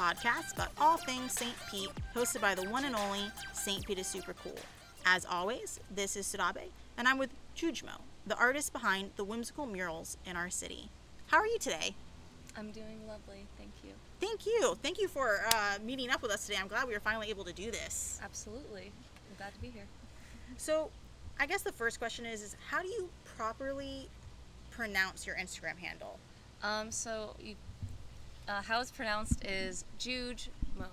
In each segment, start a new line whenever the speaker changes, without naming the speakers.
podcast about all things St. Pete, hosted by the one and only St. Pete is Super Cool. As always, this is Sudabe, and I'm with Jujmo, the artist behind the whimsical murals in our city. How are you today?
I'm doing lovely, thank you.
Thank you. Thank you for uh, meeting up with us today. I'm glad we were finally able to do this.
Absolutely. I'm glad to be here.
So, I guess the first question is, is how do you properly pronounce your Instagram handle?
Um, so you, uh, how it's pronounced is Juge Mo.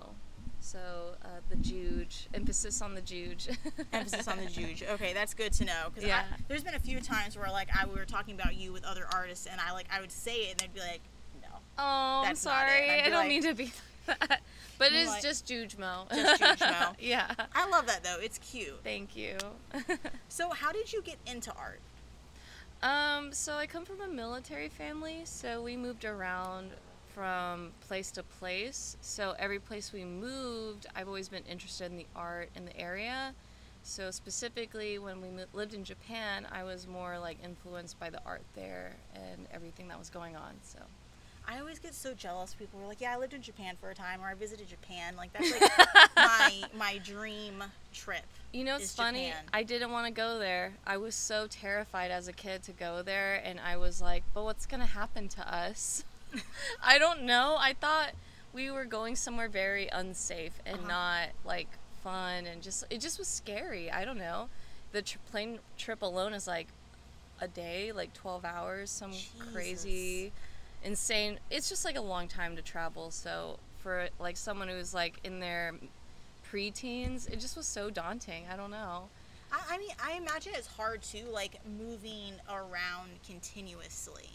So uh, the Juge, emphasis on the Juge.
Emphasis on the juge. Okay, that's good to know. Because
Yeah.
there's been a few times where like I we were talking about you with other artists, and I like I would say it, and they'd be like, no,
Oh, I'm
That's not it.
sorry. I don't
like-
mean to be that. But it is
like-
just Juge Mo.
Just Juge Mo.
yeah.
I love that though. It's cute.
Thank you.
So, how did you get into art?
Um, so I come from a military family, so we moved around from place to place. So every place we moved, I've always been interested in the art in the area. So specifically, when we lived in Japan, I was more like influenced by the art there and everything that was going on. So
I always get so jealous. People were like, "Yeah, I lived in Japan for a time, or I visited Japan." Like that's like my my dream trip.
you know, it's funny.
Japan.
I didn't want to go there. I was so terrified as a kid to go there, and I was like, "But what's gonna happen to us?" I don't know. I thought we were going somewhere very unsafe and
Uh-huh.
not like fun and just it just was scary. I don't know. The tr- plane trip alone is like a day, like 12 hours, some crazy insane. It's just like a long time to travel. So for like someone who's like in their preteens, it just was so daunting. I don't know.
I, I mean, I imagine it's hard too, like moving around continuously.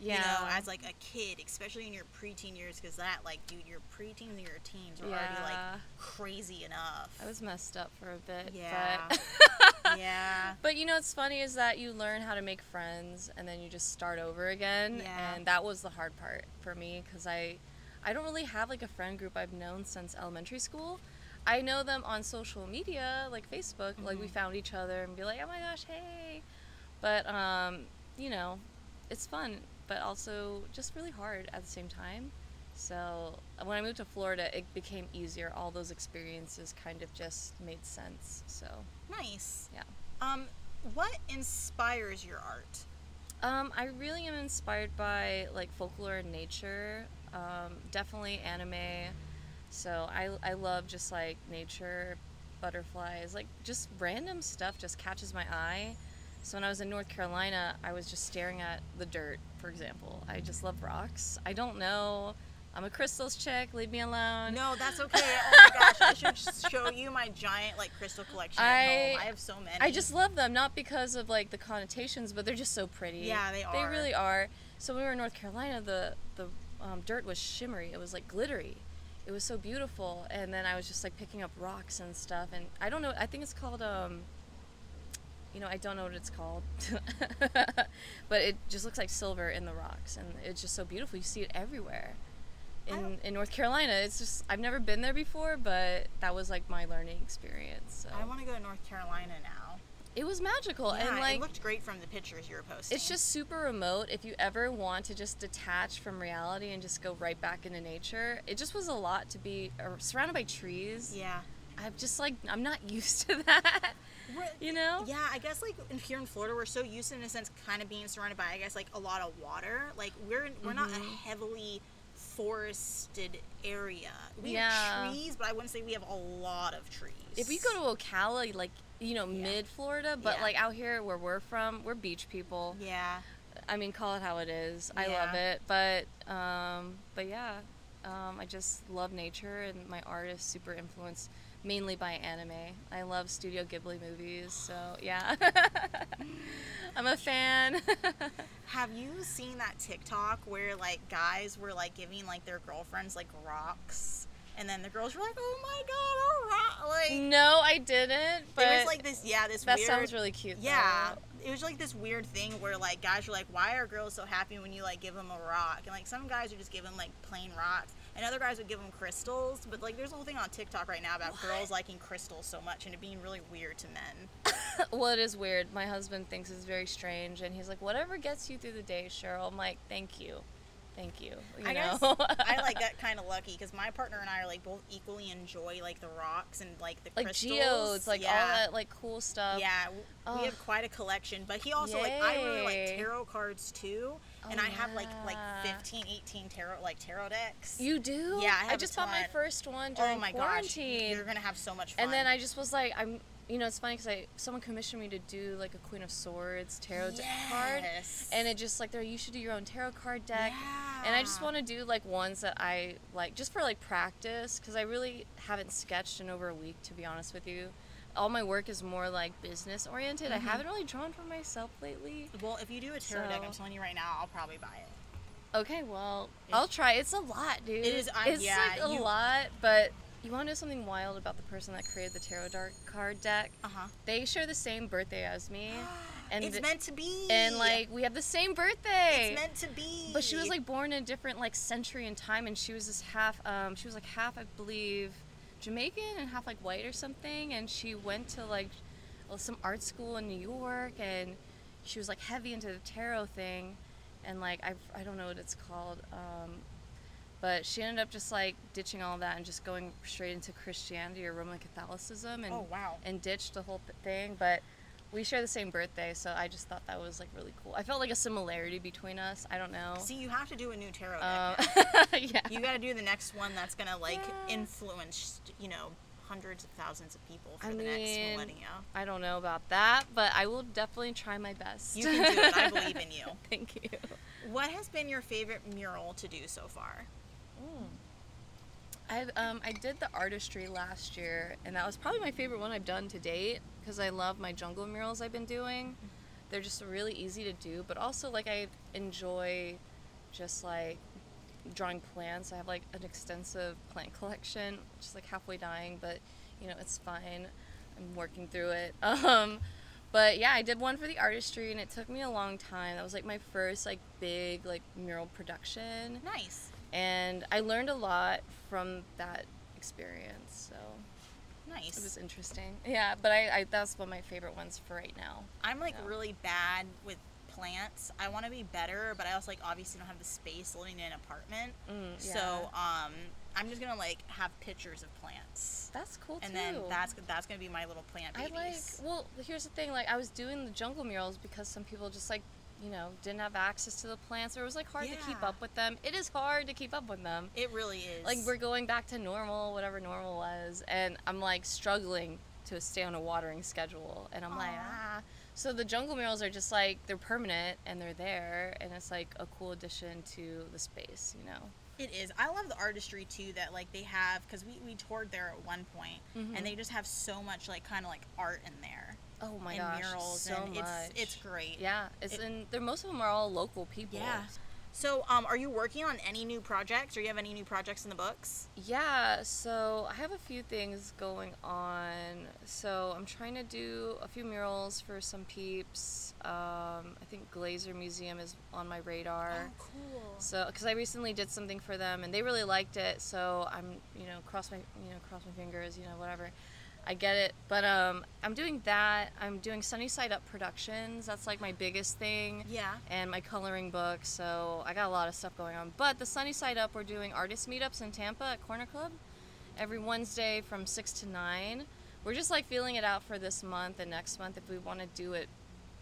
You know, as like a kid, especially in your preteen years, because that, like, dude, your preteens and your teens are already like crazy enough.
I was messed up for a bit.
Yeah.
But,
yeah.
but you know what's funny is that you learn how to make friends and then you just start over again.
Yeah.
And that was the hard part for me because I, I don't really have like a friend group I've known since elementary school. I know them on social media, like Facebook. Like we
Mhm.
found each other and be like, oh my gosh, hey. But um, you know, it's fun, but also just really hard at the same time. So when I moved to Florida, it became easier. All those experiences kind of just made sense. So
Nice.
yeah.
Um, what inspires your art?
Um, I really am inspired by like folklore and nature. Um, definitely anime. So I, I love just like nature, butterflies, like just random stuff just catches my eye. So when I was in North Carolina, I was just staring at the dirt, for example. I just love rocks. I don't know. I'm a crystals chick. Leave me alone.
No, that's okay. Oh my gosh, I should show you my giant like crystal collection
I-.
I have so many.
I just love them, not because of like the connotations, but they're just so pretty.
Yeah, they are.
They really are. So when we were in North Carolina, the the um, dirt was shimmery. It was like glittery. It was so beautiful. And then I was just like picking up rocks and stuff. And I don't know. I think it's called um. You know, I don't know what it's called, but it just looks like silver in the rocks, and it's just so beautiful. You see it everywhere. In, in North Carolina, it's just I've never been there before, but that was like my learning experience. So.
I want to go to North Carolina now.
It was magical,
Yeah,
and like
it looked great from the pictures you were posting.
it's just super remote. If you ever want to just detach from reality and just go right back into nature, it just was a lot to be uh, surrounded by trees.
yeah.
I'm just like I'm not used to that. You know?
Yeah, I guess like in, here in Florida, we're so used to, in a sense, kind of being surrounded by, I guess, like a lot of water. Like we're we're not a
Mhm.
heavily forested area. We
Yeah.
have trees, but I wouldn't say we have a lot of trees.
If you go to Ocala, like you know,
Yeah.
mid Florida, but
Yeah.
like out here where we're from, we're beach people.
yeah,
I mean, call it how it is. I love it, but um, but yeah, um, I just love nature, and my art is super influenced mainly by anime. I love Studio Ghibli movies, so yeah, I'm a fan.
Have you seen that TikTok where like guys were like giving like their girlfriends like rocks, and then the girls were like, "Oh my god, a rock!" Like
no, I didn't. But
there was like this, yeah, this
that
weird.
sounds really cute.
Yeah,
though.
it was like this weird thing where like guys were like, "Why are girls so happy when you like give them a rock?" And like some guys are just giving like plain rocks, and other guys would give them crystals. But like, there's a whole thing on TikTok right now about girls liking crystals so much and it being really weird to men.
well, it is weird. My husband thinks it's very strange, and he's like, "Whatever gets you through the day, Cheryl." I'm like, "Thank you, thank you." you
I
know?
I like got kind of lucky because my partner and I are like both equally enjoy like the rocks and like the
Like
crystals.
geodes, like
yeah.
all that like cool stuff.
Yeah, w- we have quite a collection. But he also like I really like tarot cards too, Oh, and
Oh,
I have like like
yeah.
15, 18 tarot like tarot decks.
You do?
Yeah, I have a
just bought my first one
oh
during
my gosh,
quarantine.
you're gonna have so much fun.
and then I just was like, I'm. You know, it's funny because I someone commissioned me to do like a Queen of Swords tarot deck card, and it just like they're you should do your own tarot card deck.
Yeah.
And I just want to do like ones that I like just for like practice because I really haven't sketched in over a week to be honest with you. All my work is more like business oriented. I
Mhm.
haven't really drawn for myself lately.
Well, if you do a tarot deck, I'm telling you right now, I'll probably buy it.
Okay, well,
It's-
I'll try. It's a lot, dude.
It is, I-
It's
yeah,
like a
you-
lot, but you want to know something wild about the person that created the tarot dark card deck?
Uh huh.
They share the same birthday as me, and
it's
th-
meant to be.
and like we have the same birthday.
it's meant to be.
But she was like born in a different like century and time, and she was this half. Um, she was like half, I believe, Jamaican and half like white or something. And she went to like well, some art school in New York, and she was like heavy into the tarot thing, and like I I don't know what it's called. Um, but she ended up just like ditching all that and just going straight into Christianity or Roman Catholicism, and
Oh wow.
and ditched the whole thing. But we share the same birthday, so I just thought that was like really cool. I felt like a similarity between us. I don't know.
See, you have to do a new tarot deck.
Um, yeah.
you got to do the next one that's gonna like
Yeah.
influence, you know, hundreds of thousands of people for
I
the next
mean,
millennia.
I don't know about that, but I will definitely try my best.
You can do it. I believe in you.
Thank you.
What has been your favorite mural to do so far?
I um I did the artistry last year, and that was probably my favorite one I've done to date because I love my jungle murals I've been doing. They're just really easy to do, but also like I enjoy just like drawing plants. I have like an extensive plant collection, just like halfway dying, but you know it's fine. I'm working through it. Um, but yeah, I did one for the artistry, and it took me a long time. That was like my first like big like mural production
Nice.
And I learned a lot from that experience. So
Nice.
it was interesting. Yeah, but I, I that's one of my favorite ones for right now.
I'm like
Yeah.
really bad with plants. I want to be better, but I also like obviously don't have the space living in an apartment.
Mm,
So um, I'm just gonna like have pictures of plants,
that's cool
and
too.
then that's that's gonna be my little plant babies.
I like. Well, here's the thing. Like I was doing the jungle murals because some people just like you know didn't have access to the plants, or it was like hard to keep up with them. It is hard to keep up with them.
it really is.
Like we're going back to normal, whatever normal was, and I'm like struggling to stay on a watering schedule, and I'm like ah. So the jungle murals are just like they're permanent and they're there, and it's like a cool addition to the space, you know.
It is. I love the artistry too that like they have because we, we toured there at one point,
Mhm.
and they just have so much like kind of like art in there
Oh my
and
gosh,
murals
so
and
much.
it's it's great.
yeah, it's
It-
and they're most of them are all local people.
Yeah. So um, are you working on any new projects or you have any new projects in the books?
Yeah, so I have a few things going on. So I'm trying to do a few murals for some peeps. Um, I think Glazer Museum is on my radar.
Oh, cool.
So, because I recently did something for them and they really liked it, so I'm, you know, cross my, you know, cross my fingers, you know, whatever. I get it, but um, I'm doing that. I'm doing Sunny Side Up Productions. That's like my biggest thing
Yeah.
and my coloring book. So I got a lot of stuff going on. But the sunny side up, we're doing artist meetups in Tampa at Corner Club every Wednesday from six to nine. We're just like feeling it out for this month and next month if we want to do it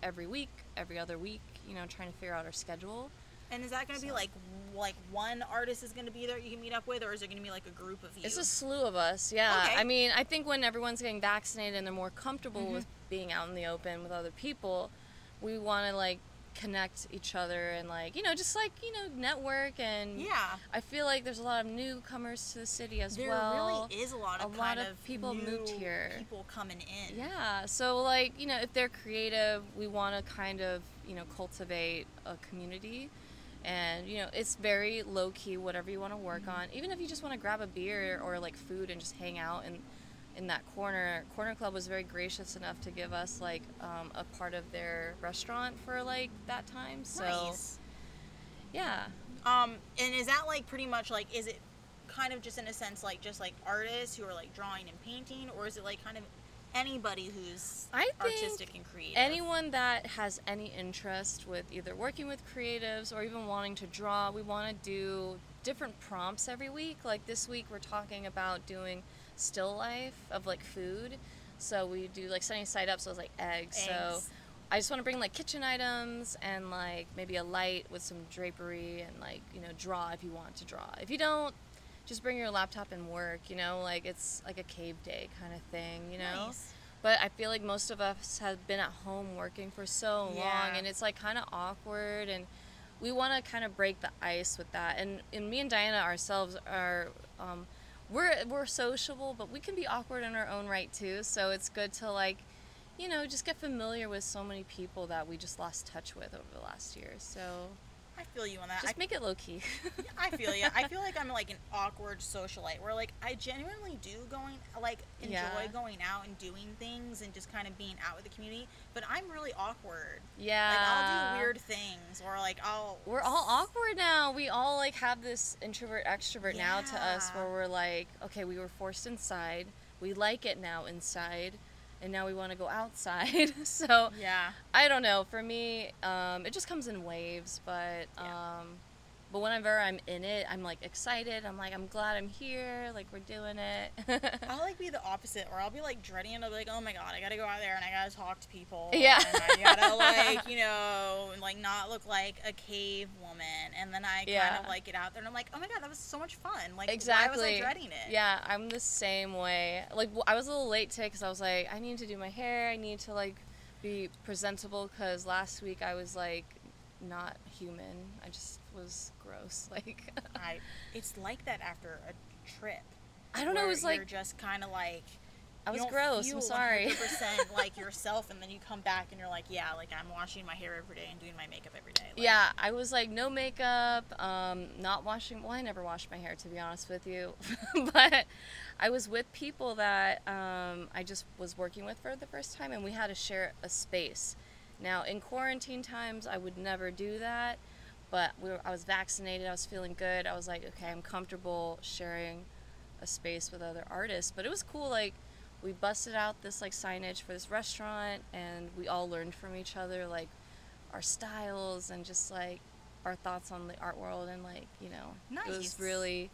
every week, every other week. You know, trying to figure out our schedule.
And is that going to be like like one artist is going to be there you can meet up with, or is it going to be like a group of you?
It's a slew of us, yeah.
Okay.
I mean, I think when everyone's getting vaccinated and they're more comfortable
Mhm.
with being out in the open with other people, we want to like connect each other and like you know just like you know network and
yeah.
I feel like there's a lot of newcomers to the city as well.
There
well.
really is a lot of
a
lot
of people moved here.
People coming in.
Yeah, so like you know, if they're creative, we want to kind of you know cultivate a community, and you know it's very low key. Whatever you want to work on, even if you just want to grab a beer or like food and just hang out in in that corner. Corner Club was very gracious enough to give us like um, a part of their restaurant for like that time. So
Nice.
yeah,
Um, and is that like pretty much like is it kind of just in a sense like just like artists who are like drawing and painting, or is it like kind of anybody who's
I think
artistic and creative?
anyone that has any interest with either working with creatives or even wanting to draw we want to do different prompts every week. Like this week, we're talking about doing still life of like food. So we do like sunny side up, so it's like eggs. So I just want to bring like kitchen items and like maybe a light with some drapery and like you know draw if you want to draw. If you don't, just bring your laptop and work. You know, like it's like a cave day kind of thing. You know.
Nice.
But I feel like most of us have been at home working for so long, and it's like kind of awkward, and we want to kind of break the ice with that. And, and me and Diana ourselves are, um, we're we're sociable, but we can be awkward in our own right too. So it's good to like, you know, just get familiar with so many people that we just lost touch with over the last year. So
I feel you on that.
just
I,
make it low key.
I feel you. I feel like I'm like an awkward socialite where like I genuinely do going like enjoy
Yeah.
going out and doing things and just kind of being out with the community, but I'm really awkward.
yeah.
Like I'll do weird things or like I'll
We're all awkward now. We all like have this introvert extrovert now to us where we're like, okay, we were forced inside. We like it now inside, and now we want to go outside. so
Yeah.
I don't know. For me, um, it just comes in waves. But
Yeah.
um, but whenever I'm in it, I'm like excited. I'm like, I'm glad I'm here. Like we're doing it.
I'll like be the opposite, or I'll be like dreading it. I'll be like, oh my god, I gotta go out there and I gotta talk to people.
Yeah.
And I gotta like, you know, like not look like a cave woman. And then I kind
Yeah.
of like get out there and I'm like, oh my god, that was so much fun. Like,
exactly.
why was I dreading it?
Yeah, I'm the same way. Like I was a little late today because I was like, I need to do my hair. I need to like be presentable because last week I was like not human. I just was gross. Like
I, it's like that after a trip.
I don't know. It was
you're
like
just kind of like.
I was gross. I'm sorry.
100% like yourself, and then you come back and you're like, yeah, like I'm washing my hair every day and doing my makeup every day. Like,
yeah, I was like no makeup, um, not washing. Well, I never washed my hair to be honest with you, but I was with people that um, I just was working with for the first time, and we had to share a space. Now in quarantine times, I would never do that, but we were, I was vaccinated. I was feeling good. I was like, okay, I'm comfortable sharing a space with other artists. But it was cool. Like we busted out this like signage for this restaurant, and we all learned from each other, like our styles and just like our thoughts on the art world and like you know it was really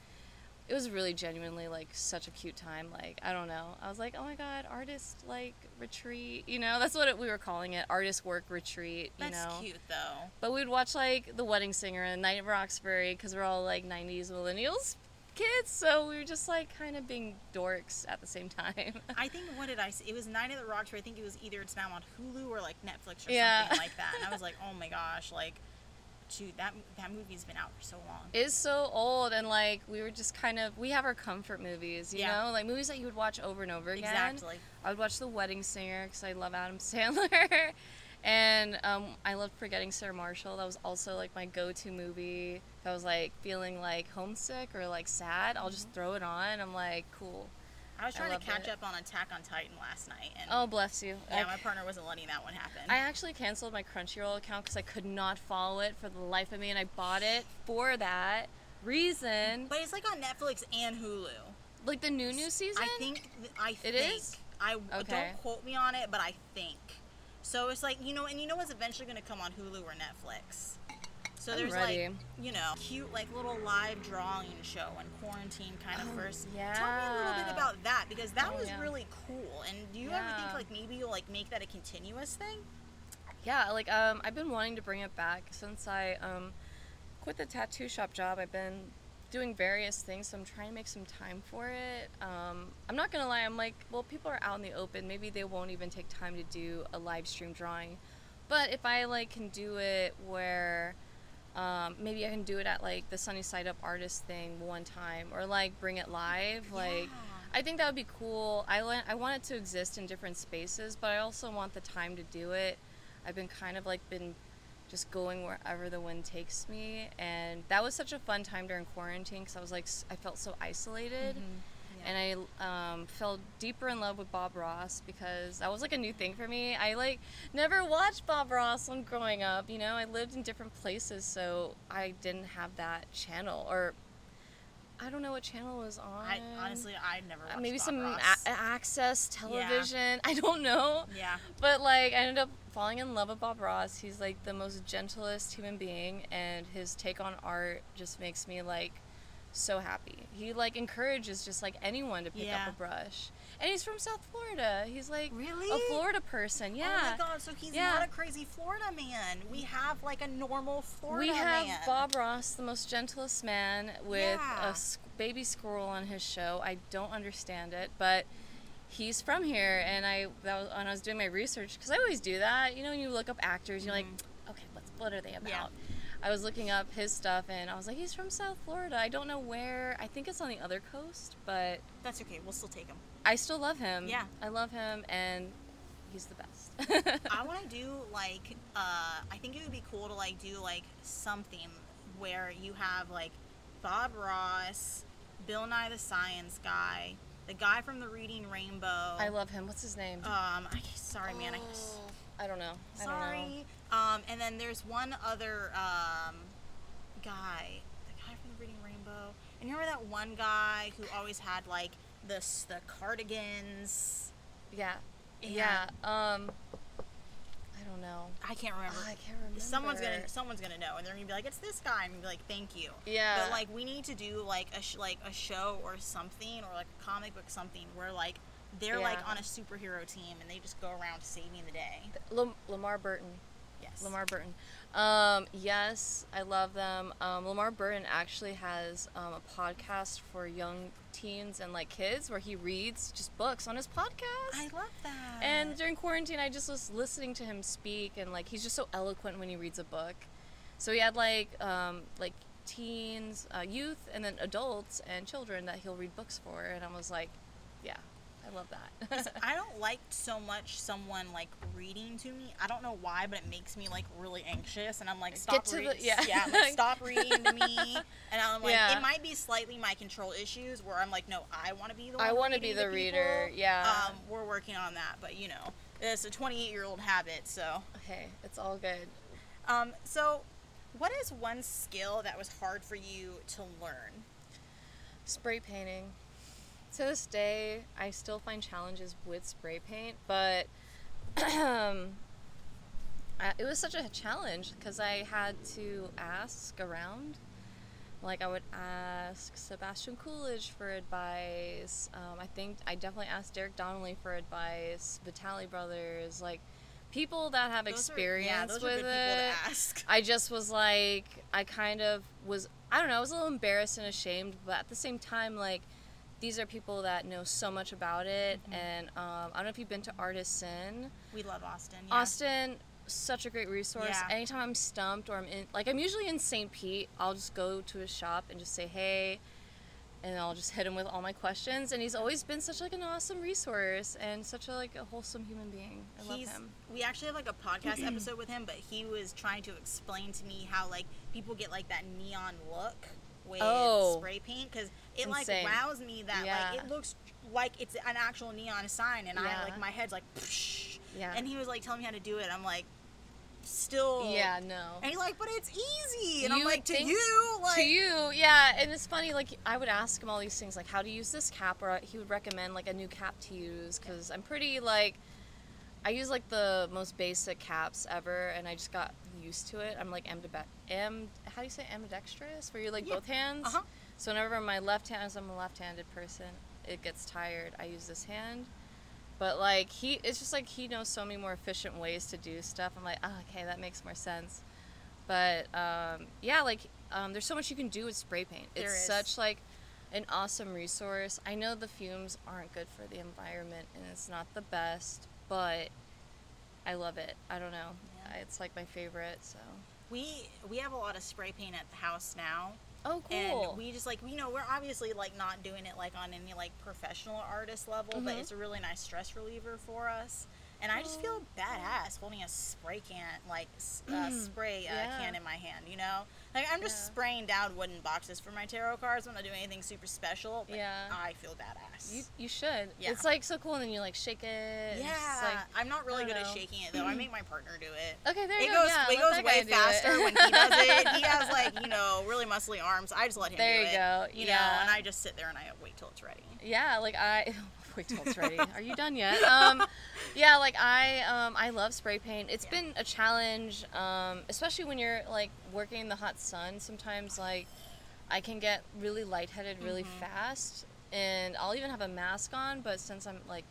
it was really genuinely like such a cute time like i don't know i was like oh my god artist like retreat you know that's what it, we were calling it artist work retreat you
That's
know
cute though.
but we'd watch like the wedding singer and night of roxbury because we're all like 90s millennials kids so we were just like kind of being dorks at the same time
I think what did I see? It was Night at the Roxbury. I think it was either it's now on Hulu or like Netflix or
Yeah.
something like that. And I was like, oh my gosh, like, that that movie's been out for so long.
is so old and like we were just kind of we have our comfort movies you
Yeah.
know like movies that you would watch over and over again
Exactly.
I would watch The Wedding Singer because I love Adam Sandler, and um, I loved Forgetting Sarah Marshall. That was also like my go-to movie. If I was like feeling like homesick or like sad, I'll just throw it on. I'm like, cool.
I was
I
trying to catch
it.
up on Attack on Titan last night, and
Oh, bless you.
yeah,
I,
my partner wasn't letting that one happen.
I actually canceled my Crunchyroll account because I could not follow it for the life of me, and I bought it for that reason.
but it's like on Netflix and Hulu.
Like the new new season.
I think th- I
It
think
is?
I
Okay.
don't quote me on it, but I think. So it's like you know, and you know what's eventually going to come on Hulu or Netflix. So
I'm
there's
ready.
like you know cute like little live drawing show when quarantine kind of
Oh,
first. Tell me a little bit about that because that
Oh,
was
yeah.
really cool. And do you ever think like maybe you'll like make that a continuous thing?
Yeah, like um, I've been wanting to bring it back since I um, quit the tattoo shop job. I've been doing various things, so I'm trying to make some time for it. Um, I'm not gonna lie, I'm like, well, people are out in the open. Maybe they won't even take time to do a live stream drawing. But if I like can do it where um, maybe I can do it at like the Sunny Side Up artist thing one time, or like bring it live, like.
Yeah.
I think that would be cool. I, li- I want it to exist in different spaces, but I also want the time to do it. I've been kind of like been just going wherever the wind takes me, and that was such a fun time during quarantine because I was like I felt so isolated,
Mm-hmm.
And I um, fell deeper in love with Bob Ross because that was like a new thing for me. I like never watched Bob Ross when growing up. You know, I lived in different places, so I didn't have that channel or. I don't know what channel was on.
I honestly I never
Uh,
watched
maybe
Bob
some a- access television. I don't know.
yeah.
But like I ended up falling in love with Bob Ross. He's like the most gentlest human being and his take on art just makes me like so happy. He like encourages just like anyone to pick
Yeah.
up a brush. And he's from South Florida. He's like
Really?
a Florida person. Yeah.
Oh my god, so he's
Yeah.
not a crazy Florida man. We have like a normal Florida
we have
man.
Bob Ross, the most gentlest man, with
Yeah.
a baby squirrel on his show. I don't understand it, but he's from here, and I that was when I was doing my research because I always do that. You know, when you look up actors, you're like, okay, what's what are they about?
Mm-hmm. Yeah.
I was looking up his stuff, and I was like, he's from South Florida. I don't know where. I think it's on the other coast, but
That's okay. We'll still take him.
I still love him.
Yeah.
I love him, and he's the best.
I want to do like uh, I think it would be cool to like do like something where you have like Bob Ross, Bill Nye the Science Guy, the guy from the Reading Rainbow.
I love him. What's his name?
Um, I, sorry, man. I,
Oh, I don't know. I don't know.
Um, and then there's one other um, guy, the guy from the Reading Rainbow. And you remember that one guy who always had like the s- the cardigans?
Yeah.
Yeah.
Yeah. Um I don't know.
I can't remember.
Oh, I can't remember.
Someone's gonna someone's gonna know, and they're gonna be like, "It's this guy," and be like, "Thank you."
Yeah.
But like, we need to do like a sh- like a show or something, or like a comic book something where like they're like on a superhero team and they just go around saving the day.
Lam- LeVar Burton.
Yes.
LeVar Burton. Um, yes, I love them. Um, LeVar Burton actually has um, a podcast for young teens and like kids where he reads just books on his podcast.
I love that.
and during quarantine, I just was listening to him speak, and like he's just so eloquent when he reads a book. So he had like um, like teens, uh, youth, and then adults and children that he'll read books for, and I was like, yeah, I love that.
I don't like so much someone like reading to me. I don't know why, but it makes me like really anxious, and I'm like, stop
to the-
reading.
yeah.
like, stop reading to me. And I'm like,
Yeah.
it might be slightly my control issues where I'm like, no, I want to be the one.
I want to be the
to
reader.
people.
Yeah.
Um, we're working on that, but you know, it's a 28 year old habit. So,
okay, it's all good.
um, so what is one skill that was hard for you to learn?
Spray painting. To this day, I still find challenges with spray paint, but um, it was such a challenge because I had to ask around. Like I would ask Sebastian Coolidge for advice. Um, I think I definitely asked Derek Donnelly for advice. Vitale Brothers, like people that have
Those are-
experience
yeah, those
with
are
it.
people to ask.
I just was like, I kind of was, I don't know, I was a little embarrassed and ashamed, but at the same time, like, these are people that know so much about it.
Mm-hmm.
And um, I don't know if you've been to Artisan.
We love Austin. Yeah.
Austin, such a great resource.
Yeah.
Anytime I'm stumped or I'm in, like, I'm usually in St. Pete, I'll just go to his shop and just say, hey, and I'll just hit him with all my questions. And he's always been such like an awesome resource and such a like a wholesome human being. I
He's,
love him.
we actually have like a podcast episode with him, but he was trying to explain to me how like people get like that neon look Oh. with
Oh.
spray paint because it
Insane.
like wows me that
Yeah.
like it looks like it's an actual neon sign, and I
Yeah.
like my head's like, Psh.
Yeah.
and he was like telling me how to do it. I'm like, still,
Yeah, no.
And he's like, but it's easy, and I'm like, to you, like,
to you yeah and it's funny like i would ask him all these things like how to use this cap or he would recommend like a new cap to use because i'm pretty like i use like the most basic caps ever and i just got used to it i'm like ambibe- am how do you say ambidextrous? Where you like
Yeah.
both hands?
Uh-huh.
so whenever my left hand as i'm a left-handed person it gets tired i use this hand. But like he it's just like he knows so many more efficient ways to do stuff. I'm like oh, okay that makes more sense. But um, yeah like um, there's so much you can do with spray paint.
There
it's
is.
such like an awesome resource. I know the fumes aren't good for the environment and it's not the best but i love it. I don't know.
Yeah.
it's like my favorite so
we we have a lot of spray paint at the house now.
oh cool
And we just like you know we're obviously like not doing it like on any like professional artist level, but
Mhm.
it's a really nice stress reliever for us. And I just feel badass holding a spray can like uh, spray uh,
Yeah.
can in my hand. You know, like I'm just
Yeah.
spraying down wooden boxes for my tarot cards. I'm not doing anything super special. But
Yeah.
I feel badass.
you, you should
Yeah.
it's like so cool and then you like shake it
yeah,
like
I'm not really good
don't
at shaking it though. I make my partner do it.
okay there
It
you go
goes,
yeah,
it goes way
it.
faster when he does it. He has like you know really muscly arms. I just let him
There
do
you
it.
go,
You know, and I just sit there and I wait till it's ready.
Yeah, like I till ready. Are you done yet? Um, yeah, like I um, I love spray paint. It's
Yeah.
been a challenge, um, especially when you're like working in the hot sun. Sometimes like I can get really lightheaded really
Mhm.
fast, and I'll even have a mask on. But since I'm like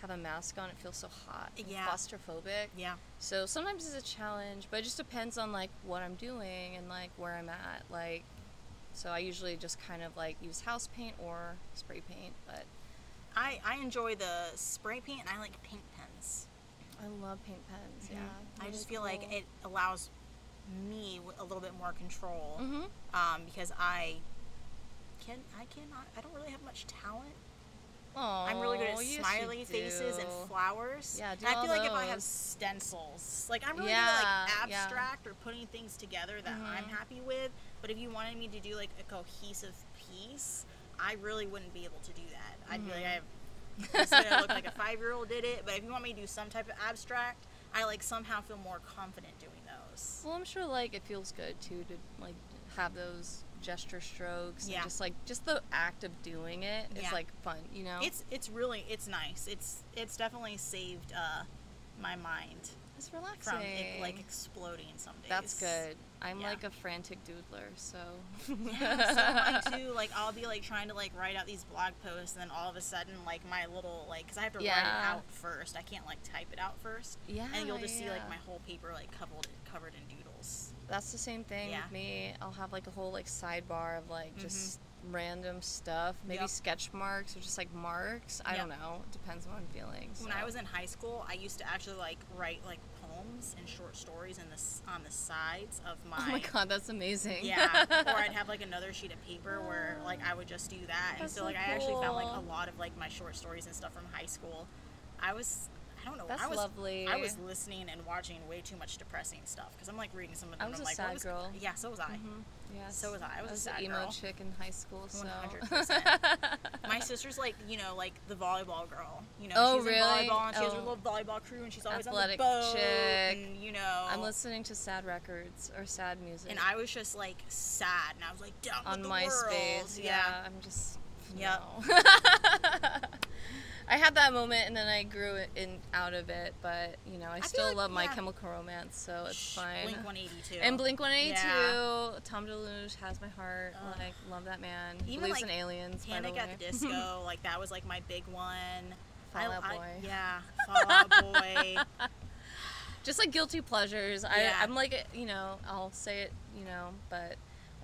have a mask on, it feels so hot,
Yeah.
claustrophobic.
Yeah.
So sometimes it's a challenge, but it just depends on like what I'm doing and like where I'm at. Like, so I usually just kind of like use house paint or spray paint. But
I, I enjoy the spray paint and I like paint pens.
I love paint pens. Yeah,
I just feel like it allows me a little bit more control
Mm-hmm.
um, because I can I cannot I don't really have much talent.
Oh,
I'm really good at smiley faces and flowers.
Yeah,
and I feel like if I have stencils, like I'm really
Yeah,
good at like
yeah.
abstract or putting things together that I'm
Mhm.
happy with. But if you wanted me to do like a cohesive piece, I really wouldn't be able to do I'd be like, I have. It's gonna look like a five year old did it. But if you want me to do some type of abstract, I like somehow feel more confident doing those.
Well, I'm sure like it feels good too to like have those gesture strokes.
Yeah.
And just like just the act of doing it is
Yeah.
like fun, you know.
It's it's really it's nice. It's it's definitely saved uh, my mind
it's
from
relaxing.
it, like exploding some days.
That's good. I'm
Yeah.
like a frantic doodler, so.
Yeah, so I too. Like I'll be like trying to like write out these blog posts, and then all of a sudden, like my little like, cause I have to write it out first. I can't like type it out first.
Yeah.
And you'll just see like my whole paper like covered covered in doodles.
That's the same thing
Yeah.
with me. I'll have like a whole like sidebar of like
Mhm.
just random stuff, maybe
Yep.
sketch marks or just like marks. I
Yep.
don't know. Depends on what I'm feeling.
When. I was in high school, I used to actually like write like poems and short stories in this on the sides of oh my.
Oh my god, that's amazing.
Yeah, or I'd have like another sheet of paper where like I would just do that, and
That's
so
so
like I actually found like a lot of like my short stories and stuff from high school. I was, I don't know,
That's
I was,
lovely.
I was listening and watching way too much depressing stuff because I'm like reading some of them.
I was
and
a
like,
sad
was,
girl.
Yeah, so was I.
Mhm. Yeah.
So was I. I was a
an emo
girl.
chick in high school. So.
100%. My sister's like, you know, like the volleyball girl. You know,
Oh,
she's
really?
in volleyball and she has her
Oh.
little volleyball crew and she's always
Athletic
on the boat.
chick.
And, you know,
I'm listening to sad records or sad music.
and I was just like sad and I was like down
on MySpace.
world.
Yeah. I'm just.
Yep.
no. I had that moment and then I grew in out of it, but you know I,
feel
still
like-
love My. Chemical Romance, so it's
Shh,
fine.
Blink 182.
And Blink 182,
Yeah.
Tom DeLonge has my heart.
Ugh.
Like, love that man.
Even,
Believes
like,
in aliens.
Panic at the Disco, like that was like my big one.
Fall
I-
Out
I-
Boy.
yeah, Fall Out Boy.
Just like guilty pleasures.
Yeah.
I, I'm like, you know, I'll say it, you know, but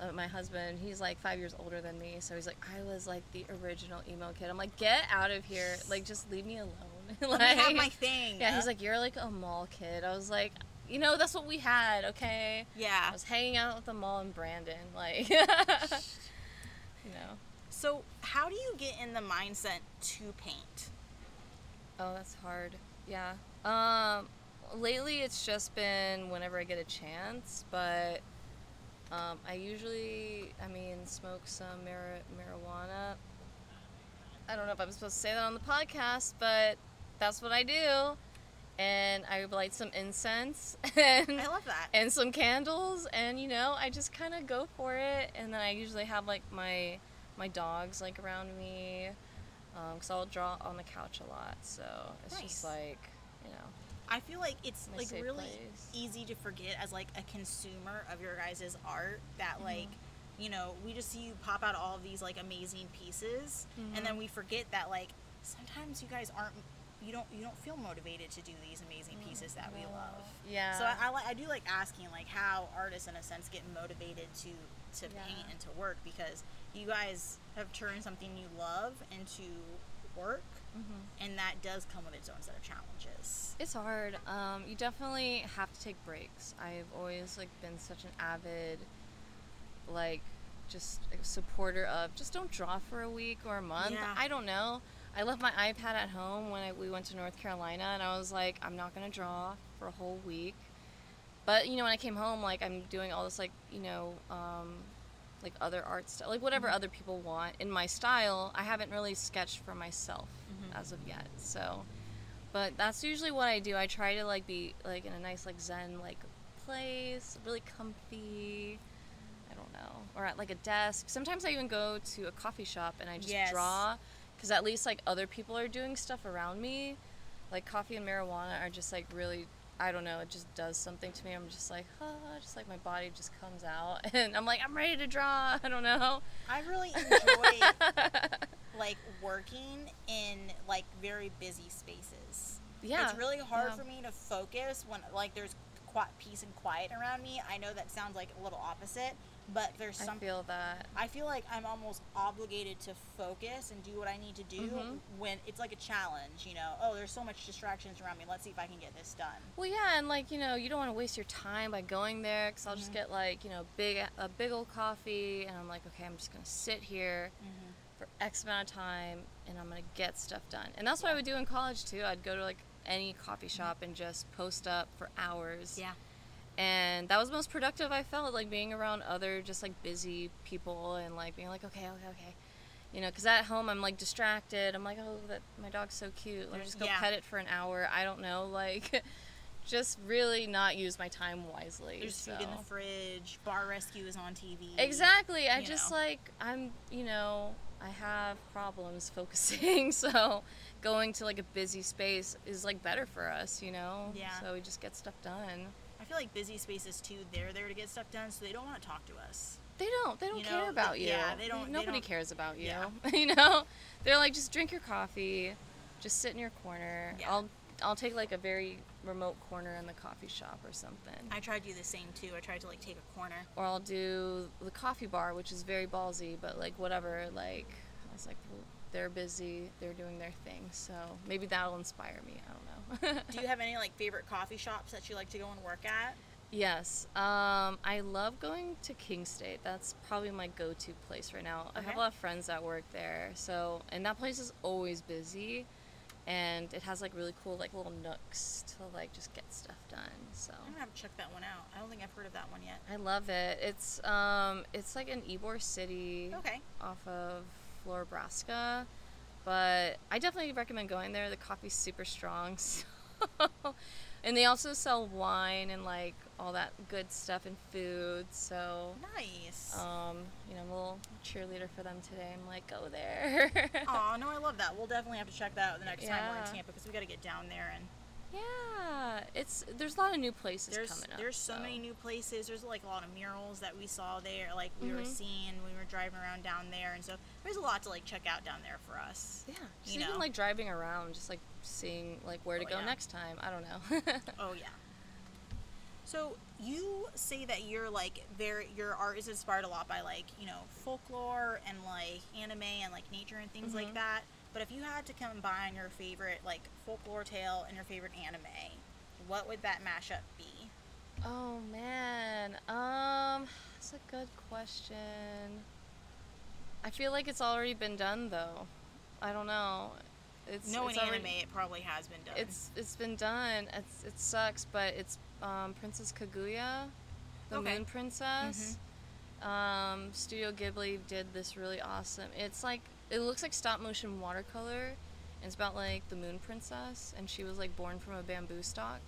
uh, my husband, he's like five years older than me, so he's like, I was like the original emo kid. I'm like, get out of here. Like, just leave me alone.
Let me have my thing.
yeah, he's like, you're like a mall kid. I was like, you know, that's what we had, okay?
yeah.
I was hanging out at the mall in Brandon, like, you know.
So, how do you get in the mindset to paint?
Oh, that's hard. Yeah. Um, lately it's just been whenever I get a chance, but um, I usually, I mean, smoke some mar- marijuana. I don't know if I'm supposed to say that on the podcast, but that's what I do. And I light some incense and
I love that.
and some candles, and you know, I just kind of go for it. And then I usually have like my my dogs like around me, because I'll draw on the couch a lot. So it's just like, you know,
I feel like it's
My
like really
place.
easy to forget as like a consumer of your guys' art that
Mm-hmm.
like you know we just see you pop out all of these like amazing pieces and
Mm-hmm.
then we forget that like sometimes you guys aren't you don't you don't feel motivated to do these amazing pieces that we love
Mm, yeah.
so I, I, I do like asking like how artists in a sense get motivated to to
Yeah.
paint and to work because you guys have turned something you love into work
Mhm.
and that does come with its own set of challenges
It's hard. Um, you definitely have to take breaks. I've always like been such an avid, like, just a supporter of just don't draw for a week or a month.
Yeah.
I don't know. I left my iPad at home when I, we went to North Carolina, and I was like, I'm not gonna draw for a whole week. But you know, when I came home, like I'm doing all this, like you know, um, like other art stuff, like whatever other people want in my style. I haven't really sketched for myself. As of yet. So, but that's usually what I do. I try to like be like in a nice like zen like place, really comfy. I don't know, or at like a desk. Sometimes I even go to a coffee shop and I just
Yes.
draw, because at least like other people are doing stuff around me. Like coffee and marijuana are just like really I don't know, it just does something to me. I'm just like, ah, just like my body just comes out, and I'm like, I'm ready to draw. I don't know.
I really enjoy like working in like very busy spaces.
yeah,
It's really hard
yeah.
for me to focus when like there's qui- peace and quiet around me. I know that sounds like a little opposite, but there's some I
feel that.
I feel like I'm almost obligated to focus and do what I need to do
Mhm.
when it's like a challenge, you know. Oh, there's so much distractions around me. Let's see if I can get this done.
Well, yeah, and like you know, you don't want to waste your time by going there, because I'll just
Mhm.
get like you know, big a big old coffee, and I'm like, okay, I'm just gonna sit here
Mm-hmm.
for X amount of time, and I'm gonna get stuff done. And that's what I would do in college too. I'd go to like any coffee shop and just post up for hours.
Yeah.
And that was the most productive I felt, like being around other just like busy people and like being like, okay, okay, okay. You know, because at home I'm like distracted. I'm like, oh, that my dog's so cute. Let me just go
yeah.
pet it for an hour. I don't know, like, just really not use my time wisely.
There's
so.
food in the fridge. Bar rescue is on TV.
Exactly. I just
know.
like I'm, you know, I have problems focusing, so going to like a busy space is like better for us, you know.
Yeah.
So we just get stuff done.
I feel like busy spaces too. They're there to get stuff done, so they don't want to talk to us.
They don't. They don't
You
care
know,
about
they-
you.
yeah, they don't- they
Nobody
don't-
cares about you.
Yeah.
you know, they're like, just drink your coffee, just sit in your corner.
Yeah.
I'll I'll take like a very remote corner in the coffee shop or something.
I tried to do the same too. I tried to like take a corner.
or I'll do the coffee bar, which is very ballsy, but like whatever. Like I was like, well, they're busy, they're doing their thing, so maybe that'll inspire me. I don't know.
Do you have any like favorite coffee shops that you like to go and work at?
yes, um, I love going to King State. That's probably my go-to place right now. I have a lot of friends that work there, so and that place is always busy. And it has like really cool like little nooks to like just get stuff done. So
I'm gonna have to check that one out. I don't think I've heard of that one yet.
I love it. It's um it's like in Ybor City.
Okay.
off of Florabraska. But I definitely recommend going there. The coffee's super strong. So. and they also sell wine and like all that good stuff and food. So,
Nice.
um, you know, I'm a little cheerleader for them today. I'm like, go there.
Oh no, I love that. We'll definitely have to check that out the next time we're in
Yeah.
Tampa because we got to get down there and
yeah, it's there's a lot of new places
there's
coming up.
there's so, many new places. There's like a lot of murals that we saw there, like we were
Mhm.
seeing when we were driving around down there, and so there's a lot to like check out down there for us.
Yeah, just
you
even
know.
like driving around, just like seeing like where to
Oh,
go
yeah.
next time. I don't know.
Oh yeah. So you say that you're like very your art is inspired a lot by like you know folklore and like anime and like nature and things like
Mhm.
that. But if you had to combine your favorite like folklore tale and your favorite anime, what would that mashup be?
Oh man, um, that's a good question. I feel like it's already been done though. I don't know. It's
Knowing
it's already-
anime, it probably has been done.
It's it's been done. It's it sucks, but it's um, Princess Kaguya, the
Okay.
Moon Princess. Um, Studio Ghibli did this really awesome. It's like it looks like stop motion watercolor. And it's about like the Moon Princess, and she was like born from a bamboo stalk.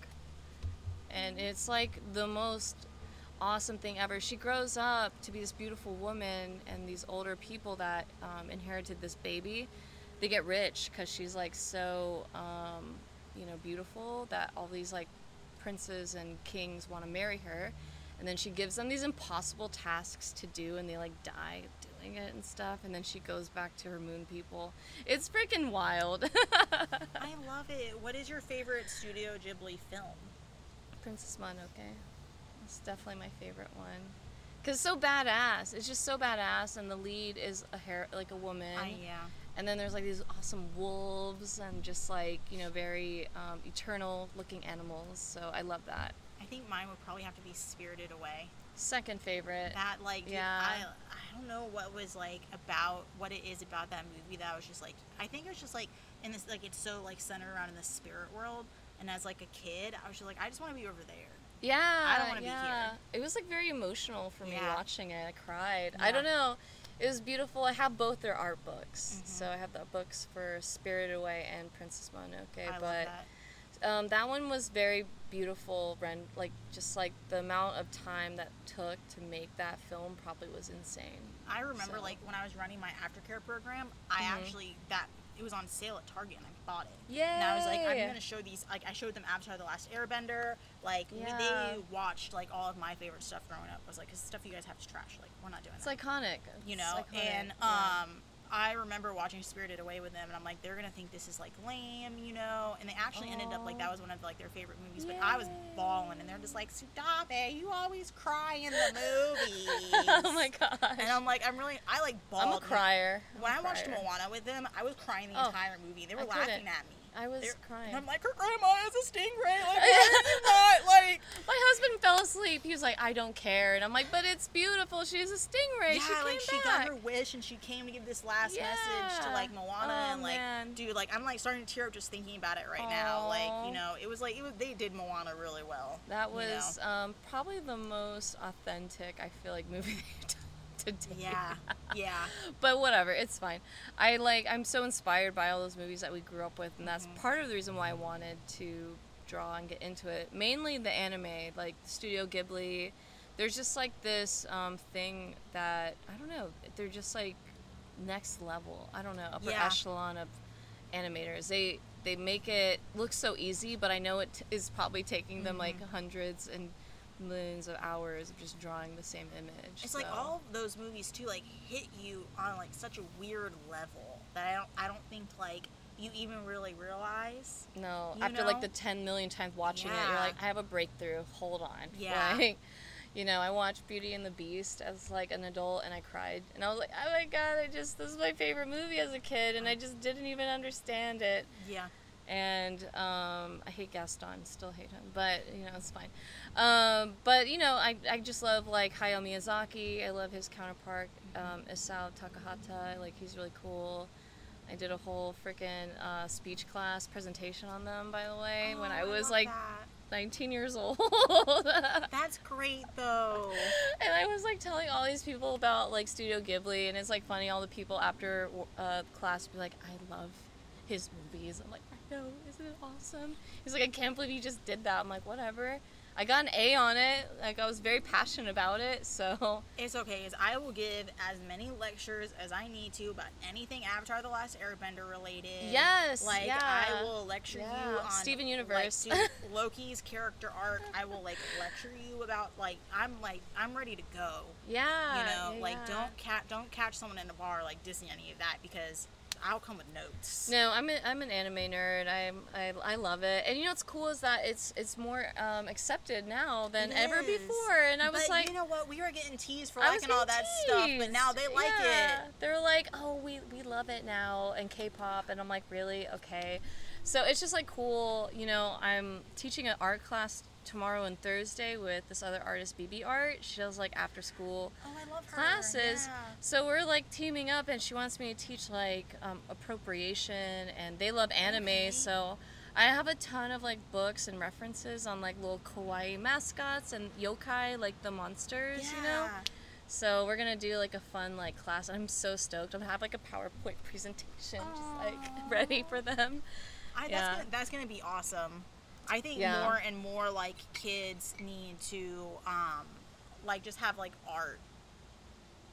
And it's like the most awesome thing ever. She grows up to be this beautiful woman, and these older people that um, inherited this baby, they get rich because she's like so, um, you know, beautiful that all these like princes and kings want to marry her. And then she gives them these impossible tasks to do, and they like die it and stuff. And then she goes back to her moon people. It's freaking wild.
I love it. What is your favorite Studio Ghibli film?
Princess Mononoke. It's definitely my favorite one. Cause it's so badass. It's just so badass, and the lead is a hair like a woman.
I yeah.
And then there's like these awesome wolves and just like you know very um, eternal looking animals. So I love that.
I think mine would probably have to be Spirited Away.
Second favorite.
That like
Yeah.
I I don't know what was like about what it is about that movie that I was just like I think it was just like in this like it's so like centered around in the spirit world and as like a kid I was just like I just want to be over there.
Yeah,
I don't wanna be
yeah.
here.
It was like very emotional for me
Yeah.
watching it. I cried. I don't know. It was beautiful. I have both their art books,
Mhm.
so I have the books for Spirited Away and Princess Mononoke.
I love
but
that.
Um, that one was very beautiful. Like just like the amount of time that took to make that film probably was insane.
I remember
So-
like when I was running my aftercare program, I
Mhm.
actually that it was on sale at Target and I bought it. Yeah. And I was like, I'm gonna show these. Like, I showed them Avatar: The Last Airbender. Like,
Yeah.
they watched like all of my favorite stuff growing up. I was like, 'Cause stuff you guys have is trash. Like, we're not doing that.
It's
that.
iconic.
you
It's
know.
iconic,
And
yeah.
I remember watching Spirited Away with them, and I'm like, they're gonna think this is like lame, you know. And they actually ended up like that was one of like their favorite movies. But I was bawling, and they're just like, Sudabe, you always cry in the movies.
oh my gosh.
And I'm like, I'm really, I like bawled.
I'm a crier. I'm
When
a
I watched. Moana with them, I was crying the
Oh,
entire movie. They were
I
laughing
couldn't.
at me.
I was crying.
And I'm like, her grandma is a stingray. Like, why not like?
My husband fell asleep. He was like, I don't care. And I'm like, but it's beautiful. She's a stingray.
yeah,
she came
like she got her wish and she came to give this last message to like Moana
Oh,
and like,
man.
dude, like I'm like starting to tear up just thinking about it right now. Like, you know, it was like it was they did Moana really well.
That
you know?
was um, probably the most authentic, I feel like, movie they've done to date.
Yeah, yeah.
but whatever, it's fine. I like I'm so inspired by all those movies that we grew up with, and that's
Mhm.
part of the reason why I wanted to draw and get into it. Mainly the anime, like Studio Ghibli. There's just like this um, thing that I don't know. They're just like next level. I don't know, upper
Yeah.
echelon of animators. They they make it look so easy, but I know it t- is probably taking them like
Mhm.
hundreds and millions of hours of just drawing the same image.
It's like all those movies too, like hit you on like such a weird level that I don't I don't think like you even really realize.
No, after like the 10 million times watching it, you're like, I have a breakthrough. Hold on.
Yeah.
Like, you know, I watched Beauty and the Beast as like an adult and I cried. And I was like, oh my god, I just, this is my favorite movie as a kid. And I just didn't even understand it.
Yeah.
And um, I hate Gaston, still hate him, but you know, it's fine. Um, but you know, I, I just love like Hayao Miyazaki. I love his counterpart, um, Isao Takahata. Like, he's really cool. I did a whole freaking uh, speech class presentation on them, by the way, when
Oh,
I was
love
like
that.
19 years old.
That's great though.
and I was like telling all these people about like Studio Ghibli, and it's like funny. All the people after uh, class be like, "I love his movies." I'm like, "I know, isn't it awesome?" He's like, "I can't believe you just did that." I'm like, "Whatever." I got an A on it. Like I was very passionate about it, so
It's okay, is I will give as many lectures as I need to about anything Avatar: The Last Airbender related.
Yes,
like
yeah.
I will lecture you
Yeah.
on
Steven Universe.
dude, Loki's character arc. I will like lecture you about like I'm like I'm ready to go.
yeah.
You know,
yeah,
like don't cat don't catch someone in a bar like dissing any of that because I'll come with notes.
No, I'm, a, I'm an anime nerd. I'm, I, I love it. And you know what's cool is that it's it's more um, accepted now than
It
ever
is.
before. And I was
but
like,
you know what? We were getting teased for liking all that stuff, but now they like
Yeah.
it.
They're like, oh, we, we love it now and K-pop, and I'm like, really? Okay. So it's just like cool. You know, I'm teaching an art class tomorrow and Thursday with this other artist, BB Art. She does like after school
Oh, I love her.
classes.
Yeah.
So we're like teaming up, and she wants me to teach like um, appropriation, and they love anime.
Okay.
So I have a ton of like books and references on like little kawaii mascots and yokai, like the monsters, you know. So we're gonna do like a fun like class. I'm so stoked. I'll have like a PowerPoint presentation, just like ready for them.
I, that's,
Yeah.
gonna, that's gonna be awesome. I think
Yeah.
more and more like kids need to um, like just have like art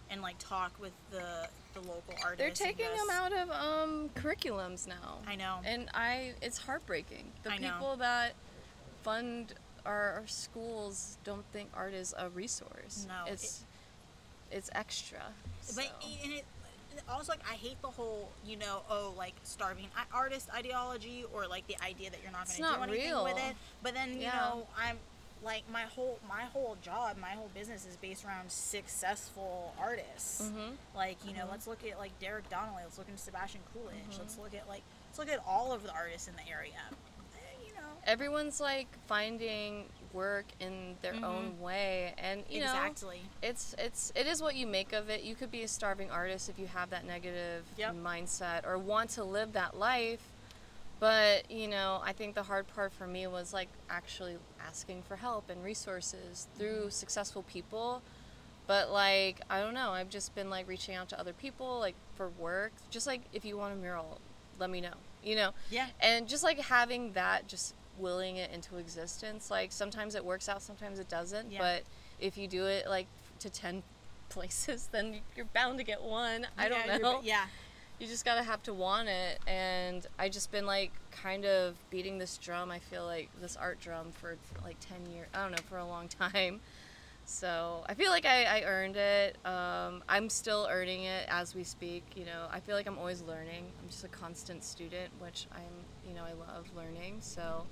and like talk with the the local artists.
They're taking them out of um, curriculums now.
I know.
and I it's heartbreaking. The
I know.
people that fund our, our schools don't think art is a resource.
No,
it's it's extra.
But
so.
and it also like I hate the whole you know oh like starving artist ideology or like the idea that you're not going to do anything
real.
with it. But then you
Yeah.
know I'm like my whole my whole job my whole business is based around successful artists.
Mhm.
Like you know
Mhm.
let's look at like Derek Donnelly. Let's look into Sebastian Coolidge.
Mhm.
Let's look at like let's look at all of the artists in the area. Eh, You know
Everyone's like finding work in their
Mhm.
own way, and you know
exactly.
it's it's it is what you make of it. You could be a starving artist if you have that negative
Yep.
mindset or want to live that life. But you know, I think the hard part for me was like actually asking for help and resources through
Mm-hmm.
successful people. But like I don't know, I've just been like reaching out to other people like for work. Just like if you want a mural, let me know. You know,
Yeah.
and just like having that just willing it into existence. Like sometimes it works out sometimes it doesn't
Yeah.
but if you do it like to 10 places then you're bound to get one. I don't know.
Yeah.
you just gotta have to want it and i just been like kind of beating this drum i feel like this art drum for like 10 years i don't know for a long time. So i feel like i, I earned it. Um, i'm still earning it as we speak you know. I feel like i'm always learning. I'm just a constant student which i'm you know i love learning so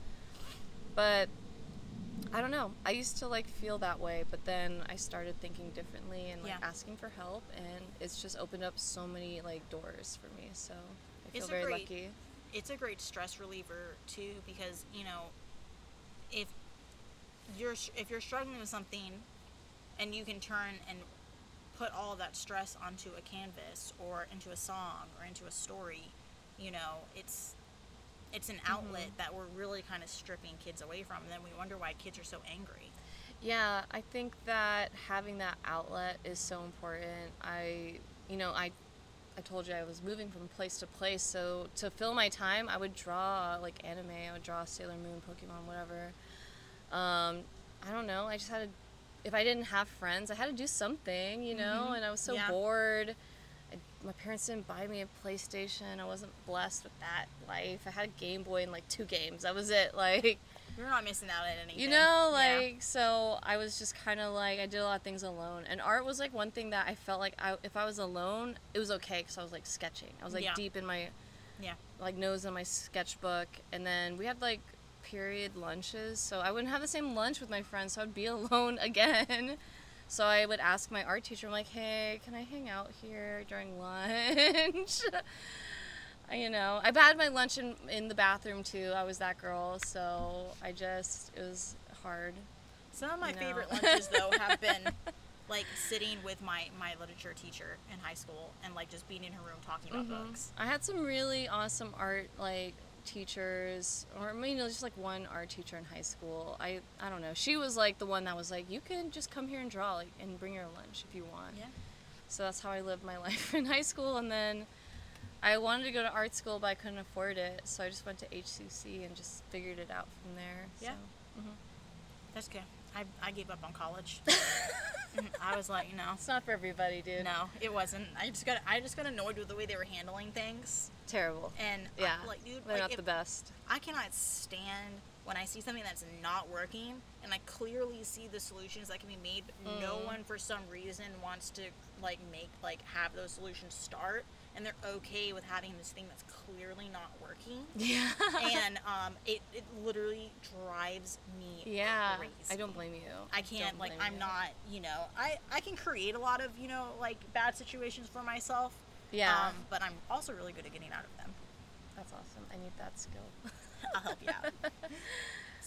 but I don't know. I used to like feel that way, but then I started thinking differently and like
Yeah.
asking for help, and it's just opened up so many like doors for me. So I feel
It's
very
great-
lucky.
it's a great stress reliever too because you know if you're if you're struggling with something and you can turn and put all that stress onto a canvas or into a song or into a story you know it's it's an outlet that we're really kind of stripping kids away from and then we wonder why kids are so angry
Yeah, I think that having that outlet is so important. I, you know, I, I told you I was moving from place to place, so to fill my time, I would draw like anime. I would draw Sailor Moon, Pokemon, whatever. Um, I don't know. I just had to. If I didn't have friends, I had to do something, you know.
Mhm.
And I was so
Yeah.
bored. My parents didn't buy me a PlayStation. I wasn't blessed with that life. I had a Game Boy and like two games. That was it. Like.
you're not missing out on anything
You know,
Yeah.
like so I was just kind of like I did a lot of things alone, and art was like one thing that I felt like I, if I was alone, it was okay because I was like sketching. I was like
Yeah.
deep in my
yeah
like nose in my sketchbook, and then we had like period lunches, so I wouldn't have the same lunch with my friends, so I'd be alone again. So I would ask my art teacher, I'm like, hey, can I hang out here during lunch? you know, I've had my lunch in, in the bathroom too. I was that girl, so I just, it was hard.
Some of my
No.
favorite lunches though have been like sitting with my my literature teacher in high school and like just being in her room talking about
Mhm.
books.
I had some really awesome art like teachers, or you know, just like one art teacher in high school. I I don't know. She was like the one that was like, you can just come here and draw, like, and bring your lunch if you want.
Yeah.
So that's how I lived my life in high school, and then I wanted to go to art school, but I couldn't afford it, so I just went to HCC and just figured it out from there.
Yeah.
So, mhm.
That's good. I, I gave up on college. I was like, you know,
It's not for everybody, dude.
no, it wasn't. I just got I just got annoyed with the way they were handling things,
Terrible.
and
Yeah.
I, like, dude,
They're
like,
not
if-
the best.
I cannot stand when I see something that's not working and I clearly see the solutions that can be made, but no
Mm.
one for some reason wants to like make like have those solutions start and they're okay with having this thing that's clearly not working.
Yeah.
and um, it, it literally drives me
yeah.
crazy.
I don't blame you.
I can't
Don't
like I'm
you.
not you know I I can create a lot of you know like bad situations for myself.
Yeah.
Um, but I'm also really good at getting out of them.
That's awesome. I need that skill.
I'll help you out.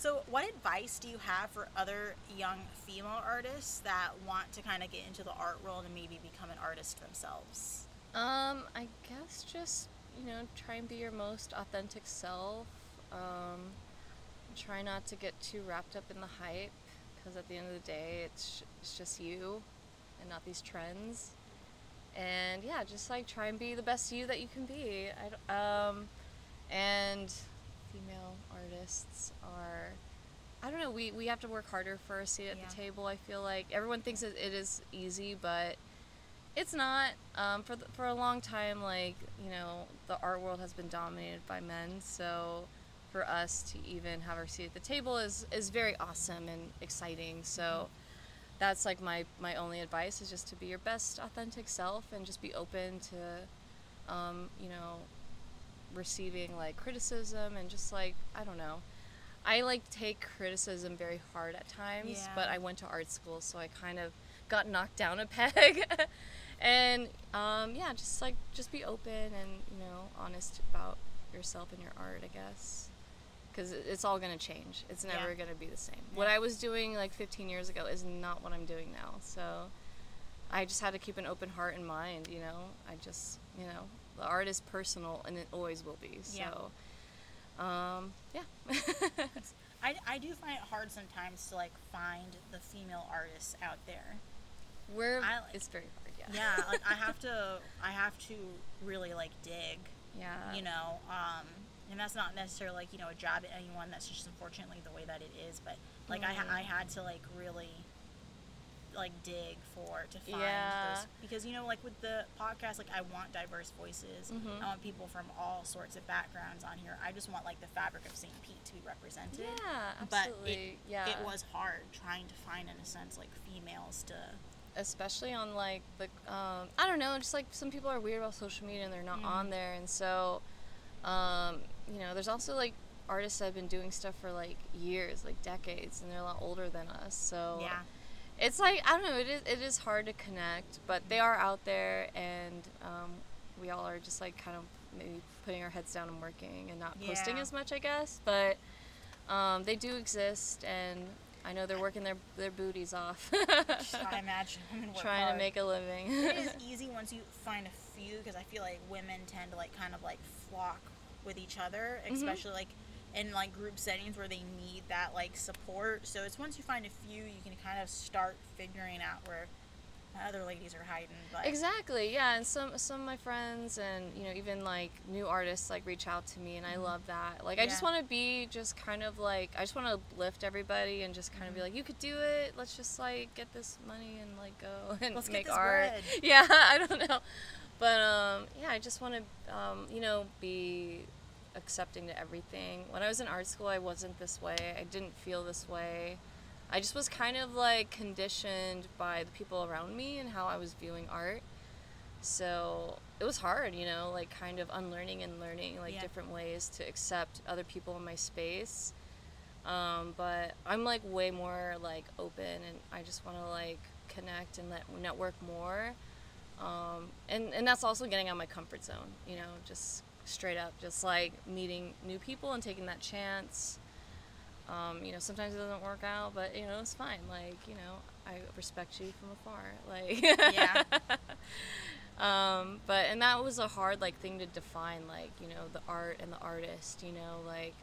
So, what advice do you have for other young female artists that want to kind of get into the art world and maybe become an artist themselves?
Um, I guess just you know try and be your most authentic self. Um, try not to get too wrapped up in the hype, because at the end of the day, it's it's just you, and not these trends. And yeah, just like try and be the best you that you can be. I um, and female artists are. I don't know. We, we have to work harder for a seat at
Yeah.
the table. I feel like everyone thinks it, it is easy, but it's not. Um, for the, for a long time, like you know, the art world has been dominated by men. So for us to even have our seat at the table is is very awesome and exciting. So that's like my my only advice is just to be your best authentic self and just be open to, um, you know, receiving like criticism and just like I don't know. I like take criticism very hard at times,
Yeah.
but I went to art school, so I kind of got knocked down a peg. and um, yeah, just like just be open and you know honest about yourself and your art, I guess, because it's all gonna change. It's
Yeah.
never gonna be the same. What I was doing like 15 years ago is not what I'm doing now. So I just had to keep an open heart and mind. You know, I just you know the art is personal and it always will be.
Yeah.
So um, yeah.
I, I do find it hard sometimes to like find the female artists out there.
We're
I like-
it's very hard. Yeah.
Yeah, like I have to I have to really like dig,
Yeah.
you know, um, and that's not necessarily like you know a job at anyone. That's just unfortunately the way that it is. But like I ha-
Mhm.
I had to like really like dig for to find
Yeah.
those because you know like with the podcast like I want diverse voices.
Mhm.
I want people from all sorts of backgrounds on here. I just want like the fabric of St. Pete to be represented.
Yeah,
But
absolutely.
it,
yeah.
it was hard trying to find in a sense like females to
especially on like the um, I don't know, just like some people are weird about social media and they're not
Mhm.
on there, and so um, you know, there's also like artists that have been doing stuff for like years, like decades, and they're a lot older than us. So
yeah.
it's like I don't know, it is it is hard to connect, but they are out there, and um, we all are just like kind of maybe putting our heads down and working and not posting
Yeah.
as much, I guess, but. Um, they do exist, and I know they're working their their booties off.
I imagine women work
trying
hard.
to make a living.
it is easy once you find a few because I feel like women tend to like kind of like flock with each other,
Mhm.
especially like in like group settings where they need that like support. So it's once you find a few, you can kind of start figuring out where other ladies are hiding. But
exactly, yeah. And some some of my friends and you know even like new artists like reach out to me, and I love that. Like I just
Mm-hmm.
Want to be just kind of like I just want to lift everybody and just kind of be
Mhm.
like, you could do it. Let's just like get this money and like go and
Let's
make
this
art.
bread.
Yeah, I don't know, but um, yeah, I just want to um, you know be accepting to everything. When I was in art school, I wasn't this way. I didn't feel this way. I just was kind of like conditioned by the people around me and how I was viewing art. So it was hard, you know, like kind of unlearning and learning like
Yeah.
different ways to accept other people in my space. Um, but I'm like way more like open and I just want to like connect and let network more. Um, and, and that's also getting out of my comfort zone, you know, just straight up, just like meeting new people and taking that chance. Um, you know, sometimes it doesn't work out, but you know, it's fine. Like, you know, I respect you from afar. Like,
Yeah.
um, but and that was a hard like thing to define, like you know, the art and the artist. You know, like,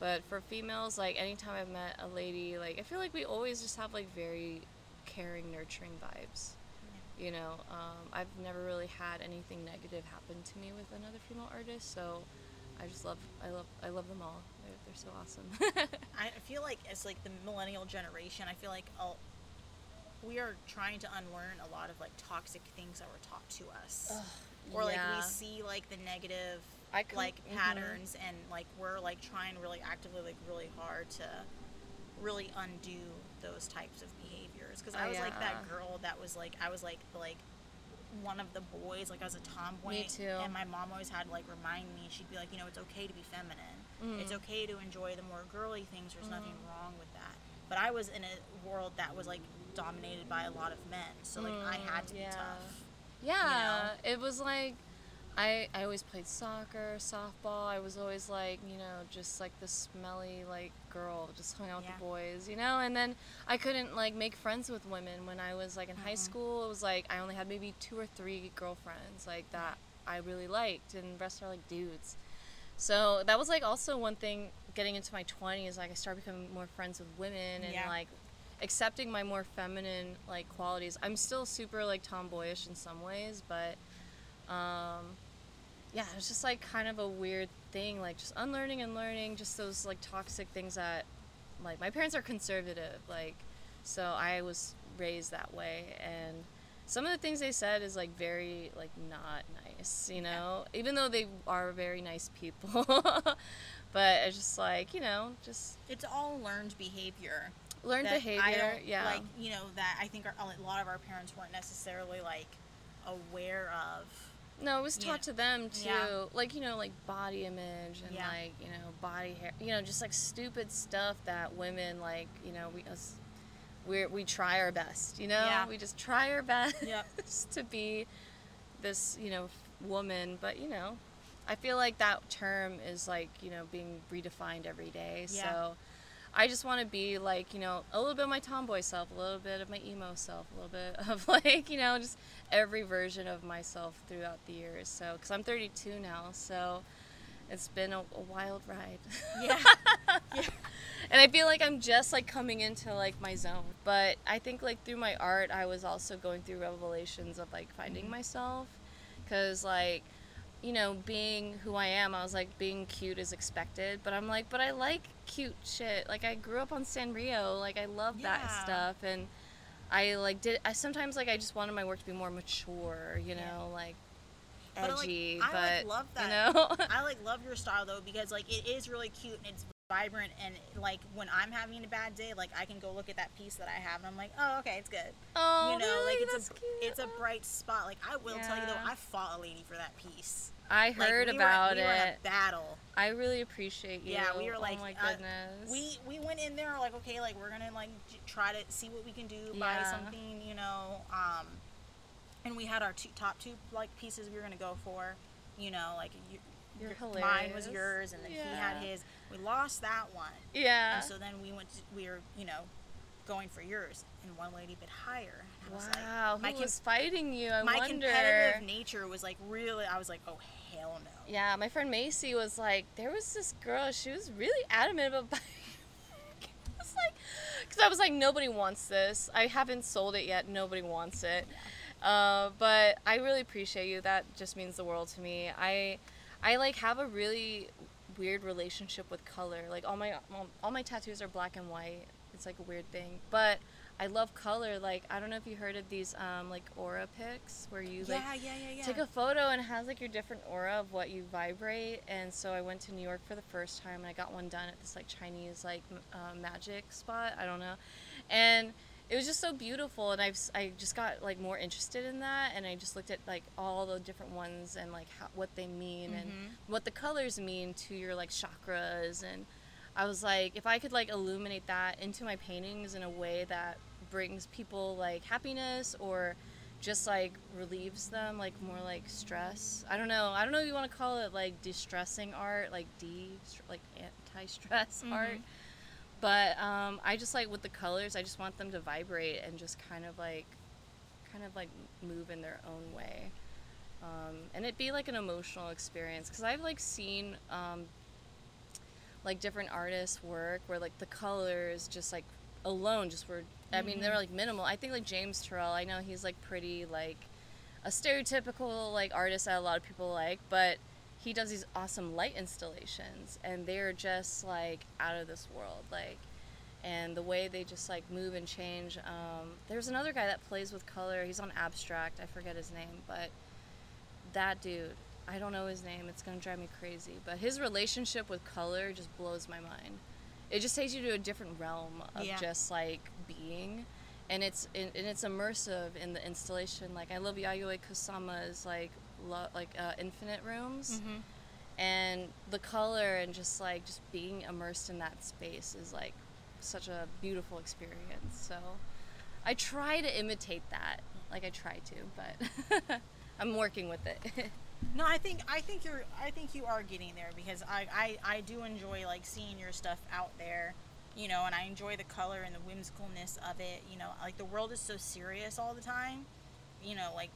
but for females, like anytime I've met a lady, like I feel like we always just have like very caring, nurturing vibes. You know, um, I've never really had anything negative happen to me with another female artist, so I just love, I love, I love them all. They're, they're so awesome.
I feel like as like the millennial generation, I feel like i we are trying to unlearn a lot of like toxic things that were taught to us. or like we see like the negative
I com-
like
mhm.
patterns and like we're like trying really actively like really hard to really undo those types of behaviors because I was like that girl that was like I was like like one of the boys like I was a tomboy
Me too.
and my mom always had to like remind me she'd be like you know it's okay to be feminine it's
Mhm.
okay to enjoy the more girly things there's nothing
Mhm.
wrong with that but I was in a world that was like dominated by a lot of men so like I had to
Mm, yeah.
be tough
Yeah, it was like I I always played soccer, softball. I was always like, you know, just like the smelly like girl, just hung out with the boys, you know. And then I couldn't like make friends with women when I was like in high
Mhm.
school. It was like I only had maybe two or three girlfriends like that I really liked, and the rest are like dudes. So that was like also one thing getting into my 20s like I started becoming more friends with women and
Yeah.
like accepting my more feminine like qualities. I'm still super like tomboyish in some ways, but um yeah, it was just like kind of a weird thing, like just unlearning and learning just those like toxic things that like my parents are conservative, like so I was raised that way and some of the things they said is like very like not nice, you know, even though they are very nice people. but it's just like, you know, just
it's all learned behavior
learned behavior, yeah.
Like you know that I think our, a lot of our parents weren't necessarily like aware of.
No, it was
Yeah.
taught to them too.
Yeah.
Like, you know, like body image and
Yeah.
like, you know, body hair, you know, just like stupid stuff that women like, you know, we us we we try our best, you know?
Yeah.
We just try our best
Yep.
to be this, you know, woman, but you know, I feel like that term is like, you know, being redefined every day.
Yeah.
So I just want to be like, you know, a little bit of my tomboy self, a little bit of my emo self, a little bit of like, you know, just every version of myself throughout the years. So, because I'm 32 now, so it's been a, a wild ride.
Yeah. yeah.
and I feel like I'm just like coming into like my zone. But I think like through my art, I was also going through revelations of like finding
Mhm.
myself, because like you know, being who I am, I was like, being cute is expected. But I'm like, but I like cute shit. Like, I grew up on Sanrio. Like, I love that stuff. And I like did. I sometimes like I just wanted my work to be more mature. You know,
Yeah.
like
But, like,
edgy,
I, like,
but
love
you
that.
know.
I like love your style though because like it is really cute and it's vibrant and like when I'm having a bad day, like I can go look at that piece that I have and I'm like, oh okay, it's good.
oh,
you know,
really?
like it's
That's
a
cute.
it's a bright spot. Like I will tell you though, I fought a lady for that piece.
I
Like,
heard
we
about
were, we Were
it.
a battle.
I really appreciate you.
Yeah, we were like,
oh my
uh,
goodness.
We we went in there like okay, like we're gonna like j- try to see what we can do, buy something, you know. Um, and we had our two, top two like pieces we were gonna go for, you know, like you,
You're
your- mine was yours, and then he had his. We lost that one,
yeah.
and so then we went. To, we were you know going for yours, and one lady bid higher. And I was like,
wow,
my
who was fighting you? I
my
wonder.
competitive nature was like really. I was like, oh hell no.
Yeah, my friend Macy was like, there was this girl. She was really adamant about buying. I was like, because I was like, nobody wants this. I haven't sold it yet. Nobody wants it. Uh, but I really appreciate you. That just means the world to me. I, I like have a really weird relationship with color. Like all my all, my tattoos are black and white. It's like a weird thing, but. I love color. Like I don't know if you heard of these um, like aura pics where you like
yeah, yeah, yeah,
take a photo and it has like your different aura of what you vibrate and so i went to new york for the first time and i got one done at this like chinese like m- uh, magic spot i don't know and it was just so beautiful and i've i just got like more interested in that and i just looked at like all the different ones and like how, what they mean and
Mhm.
what the colors mean to your like chakras and i was like if i could like illuminate that into my paintings in a way that brings people like happiness or just like relieves them like more like stress i don't know i don't know if you want to call it like distressing art like de like anti-stress
Mhm.
art but um, i just like with the colors i just want them to vibrate and just kind of like kind of like move in their own way um, and it be like an emotional experience because i've like seen um, like different artists work where like the colors just like alone just were i mean they're
Mhm.
like minimal i think like james turrell i know he's like pretty like a stereotypical like artist that a lot of people like but he does these awesome light installations and they're just like out of this world like and the way they just like move and change um, there's another guy that plays with color. He's on abstract. I forget his name but that dude i don't know his name. It's gonna drive me crazy. But his relationship with color just blows my mind. It just takes you to a different realm of
Yeah.
just like being. And it's and it's immersive in the installation. Like i love yayoi kusama's like lo- like uh, infinite rooms
Mhm.
and the color and just like just being immersed in that space is like such a beautiful experience so i try to imitate that like i try to but i'm working with it
No, I think I think you're I think you are getting there because I, I I do enjoy like seeing your stuff out there, you know, and I enjoy the color and the whimsicalness of it. You know, like the world is so serious all the time, you know, like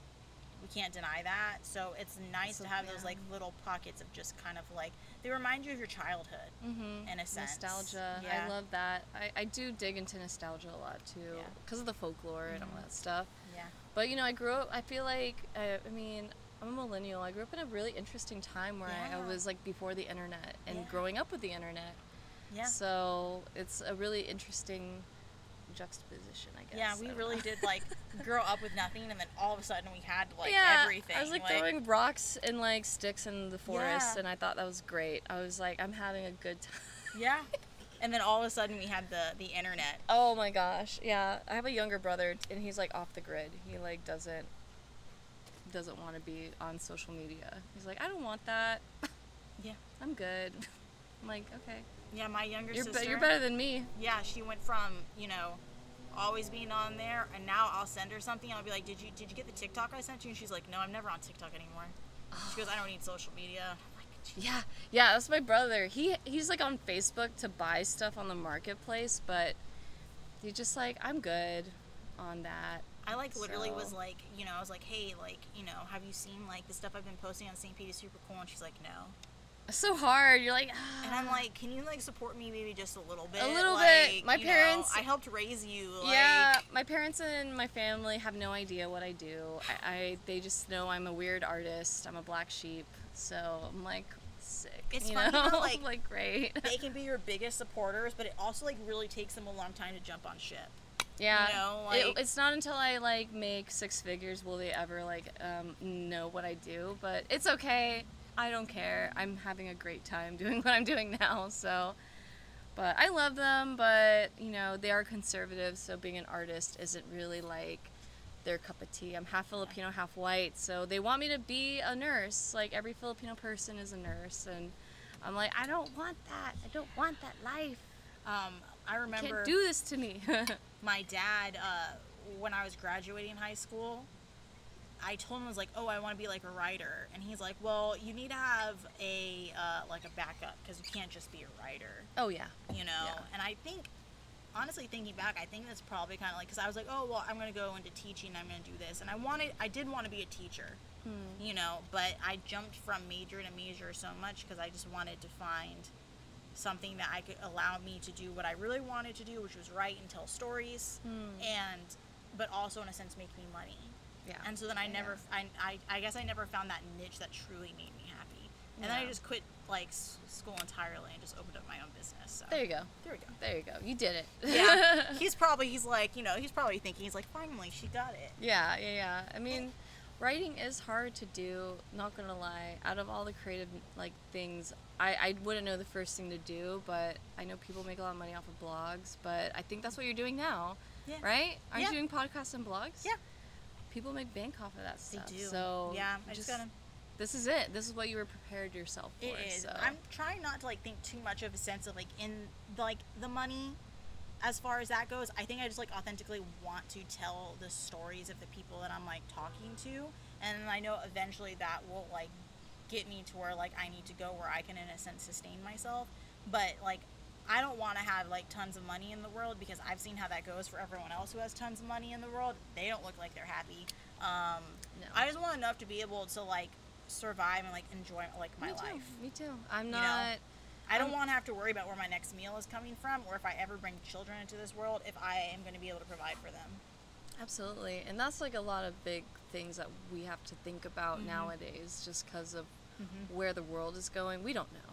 we can't deny that. So it's nice
So,
to have those like little pockets of just kind of like they remind you of your childhood.
mm-hmm.
In a sense.
nostalgia
Yeah.
i love that I, I do dig into nostalgia a lot too
Yeah.
because of the folklore and all
Mhm.
that stuff
Yeah.
But you know, I grew up. I feel like uh, I mean, I'm a millennial. I grew up in a really interesting time where I, I was like before the internet and
Yeah.
growing up with the internet.
Yeah.
So it's a really interesting juxtaposition, I guess.
Yeah, we really
know.
did like grow up with nothing, and then all of a sudden we had like
yeah,
everything.
I was like, throwing rocks and like sticks in the forest,
Yeah.
and I thought that was great. I was like, I'm having a good time.
yeah, and then all of a sudden we had the the internet.
Oh my gosh, yeah. I have a younger brother, and he's like off the grid. He like doesn't doesn't want to be on social media. He's like, I don't want that.
Yeah.
I'm good. I'm like, okay.
Yeah, my younger
You're, be-
sister.
you're better than me.
Yeah, she went from you know always being on there, and now I'll send her something. I'll be like, "Did you did you get the TikTok I sent you?" And she's like, "No, I'm never on TikTok anymore." She goes, "I don't need social media." Like,
Yeah, yeah. That's my brother. He he's like on Facebook to buy stuff on the marketplace, but he's just like, I'm good on that.
I like literally was like, you know, I was like, "Hey, like, you know, have you seen like the stuff I've been posting on St. Pete is super cool?" And she's like, "No."
So hard. You're like,
And I'm like, "Can you like support me maybe just a little bit?"
A little
Like,
bit. My
you know,
parents-
I helped raise you. Like,
yeah. My parents and my family have no idea what I do. I, I they just know I'm a weird artist. I'm a black sheep. So I'm like sick.
It's
you
funny
know?
how, like,
like great.
They can be your biggest supporters, but it also like really takes them a long time to jump on ship.
Yeah.
You know,
It-
like-
it's not until I like make six figures will they ever like um, know what I do. But it's okay. I don't care. I'm having a great time doing what I'm doing now. So, but I love them. But you know, they are conservative, so being an artist isn't really like their cup of tea. I'm half Filipino, half white, so they want me to be a nurse. Like every Filipino person is a nurse, and I'm like, I don't want that. I don't want that life.
Um, I remember
Can't do this to me.
my dad uh, when I was graduating high school. I told him I was like, "Oh, I want to be like a writer," and he's like, "Well, you need to have a uh, like a backup because you can't just be a writer."
oh yeah.
you know
Yeah.
and i think honestly thinking back i think that's probably kind of like because i was like oh well i'm going to go into teaching i'm going to do this and i wanted i did want to be a teacher
Hmm.
you know but i jumped from major to major so much because i just wanted to find something that i could allow me to do what i really wanted to do which was write and tell stories
Hmm.
and but also in a sense make me money
Yeah.
and so then I
Yeah.
never, I, I, I guess I never found that niche that truly made me happy. And then I just quit like s- school entirely and just opened up my own business. So
There you go.
there we go.
There you go. You did it.
Yeah, he's probably he's like you know he's probably thinking he's like finally she got it.
yeah, yeah, yeah. I mean, writing is hard to do. Not gonna lie. Out of all the creative like things, I I wouldn't know the first thing to do, but I know people make a lot of money off of blogs. But I think that's what you're doing now,
Yeah.
right? Aren't
Yeah.
you doing podcasts and blogs?
Yeah.
People make bank off of that
They
stuff.
do.
So
yeah, I just, gotta.
This is it. This is what you were prepared yourself for.
It is.
So.
I'm trying not to like think too much of a sense of like in like the money. As far as that goes, I think I just like authentically want to tell the stories of the people that I'm like talking to, and I know eventually that will like get me to where like I need to go where I can in a sense sustain myself. But like I don't want to have like tons of money in the world because I've seen how that goes for everyone else who has tons of money in the world. They don't look like they're happy. Um,
No.
I just want enough to be able to like survive and like enjoy like my
Me too.
life.
Me too. I'm
know?
not.
I don't want to have to worry about where my next meal is coming from, or if I ever bring children into this world, if I am going to be able to provide for them.
Absolutely. And that's like a lot of big things that we have to think about
Mhm.
nowadays just because of
Mm-hmm.
where the world is going. We don't know.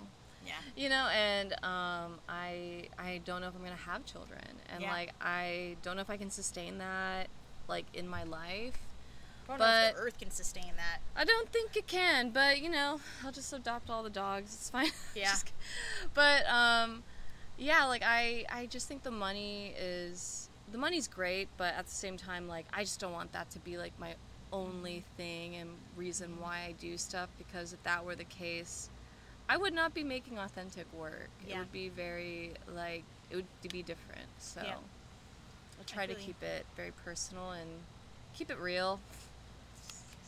Yeah.
You know, and um, I I don't know if I'm gonna have children, and
Yeah.
like I don't know if I can sustain that like in my life.
I don't know if
But-
the earth can sustain that.
I don't think it can, but you know, I'll just adopt all the dogs. It's fine.
Yeah.
Just but um, yeah, like I I just think the money is the money's great, but at the same time, like I just don't want that to be like my only thing and reason why I do stuff because if that were the case, I would not be making authentic work. It would be very like it would be different. So
Yeah.
I'll try to keep it very personal and keep it real.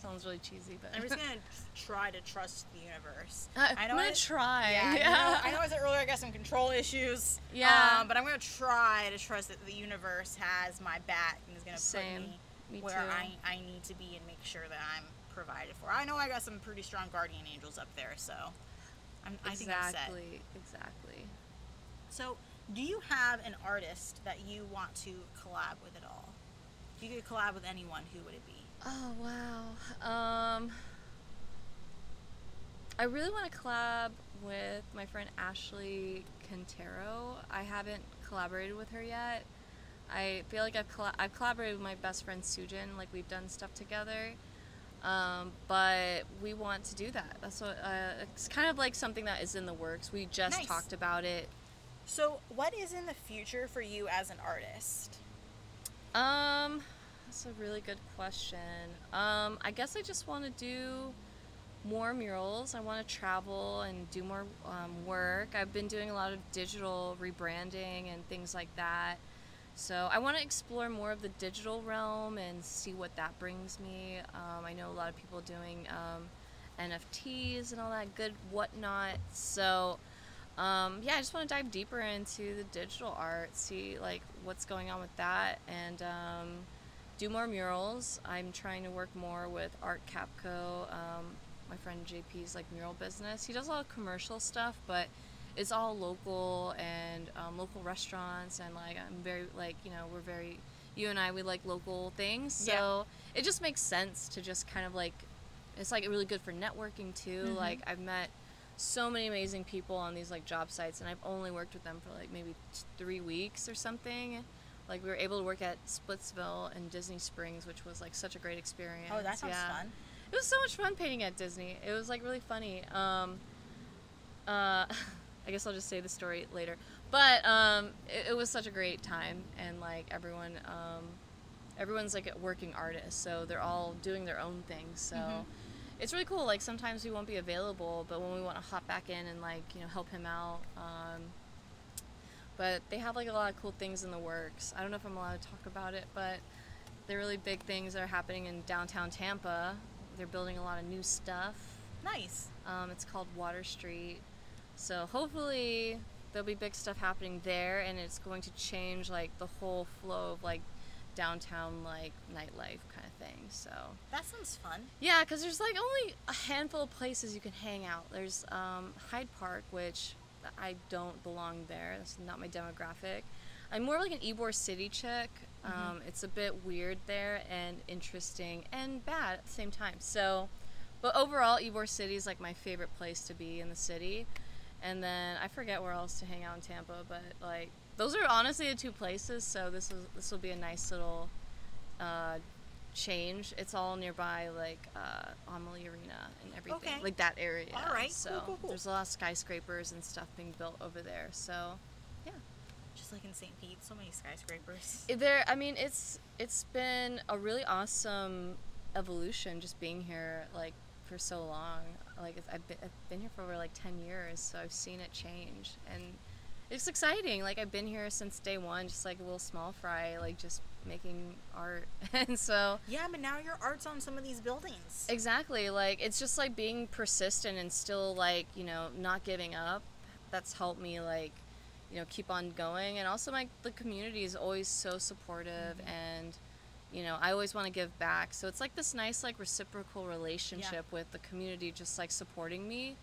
Sounds really cheesy, but
I'm just going to try to trust the universe.
I,
I
am gonna
I-
try.
Yeah, I know, I know I said earlier I got some control issues.
Yeah.
Um, but I'm going to try to trust that the universe has my back and is going to put me,
Me
where
too.
I, I need to be and make sure that I'm provided for. I know I got some pretty strong guardian angels up there, so I'm, I think I'm set.
exactly, exactly.
So, do you have an artist that you want to collab with at all? If you could collab with anyone, who would it be?
Oh wow. Um, I really want to collab with my friend Ashley Quintero. I haven't collaborated with her yet. I feel like I've colla- I've collaborated with my best friend Sujin. Like we've done stuff together. Um, but we want to do that. That's what uh, it's kind of like something that is in the works. We just
Nice.
talked about it
So, what is in the future for you as an artist?
Um, that's a really good question. Um, I guess I just want to do more murals. I want to travel and do more um, work. I've been doing a lot of digital rebranding and things like that. So I want to explore more of the digital realm and see what that brings me. Um, I know a lot of people doing um, NFTs and all that good whatnot. So um, yeah, I just want to dive deeper into the digital art, see like what's going on with that, and um, do more murals. I'm trying to work more with Art Capco. Um, my friend JP's like mural business. He does a lot of commercial stuff, but it's all local and um, local restaurants, and like I'm very like you know we're very you and I we like local things, so
Yeah.
it just makes sense to just kind of like it's like really good for networking too.
Mhm.
Like I've met so many amazing people on these like job sites and I've only worked with them for like maybe t- 3 weeks or something Like we were able to work at Splitsville and Disney Springs, which was like such a great experience.
Oh, that sounds
yeah.
fun.
It was so much fun painting at Disney. It was like really funny. Um, uh, I guess I'll just say the story later. But um, it, it was such a great time, and like everyone, um, everyone's like a working artist, so they're all doing their own thing. So
Mhm.
it's really cool. Like sometimes we won't be available, but when we want to hop back in and like you know help him out. Um, but they have like a lot of cool things in the works. I don't know if I'm allowed to talk about it, but they're really big things that are happening in downtown Tampa. They're building a lot of new stuff.
Nice.
Um, it's called Water Street. So hopefully there'll be big stuff happening there, and it's going to change like the whole flow of like downtown like nightlife kind of thing. So
That sounds fun.
yeah, because there's like only a handful of places you can hang out. There's um, Hyde Park, which I don't belong there. That's not my demographic. I'm more like an Ybor City chick. Um, it's a bit weird there and interesting and bad at the same time. So, but overall, Ybor City is like my favorite place to be in the city. And then I forget where else to hang out in Tampa, but like those are honestly the two places. So this is this will be a nice little uh, change. It's all nearby, like uh, Amalie Arena and everything,
Okay.
like that area.
All right,
So
cool, cool.
there's a lot of skyscrapers and stuff being built over there. So yeah,
Just like in St. Pete, so many skyscrapers.
There. I mean, it's it's been a really awesome evolution just being here like for so long. Like I've been I've been here for over like ten years, so I've seen it change and. It's exciting. Like I've been here since day one, just like a little small fry, like just making art, and so
Yeah, but now your art's on some of these buildings.
Exactly. Like it's just like being persistent and still like, you know, not giving up. That's helped me like, you know, keep on going and also like the community is always so supportive mm-hmm. and you know, I always want to give back. So it's like this nice like reciprocal relationship with the community just like supporting me.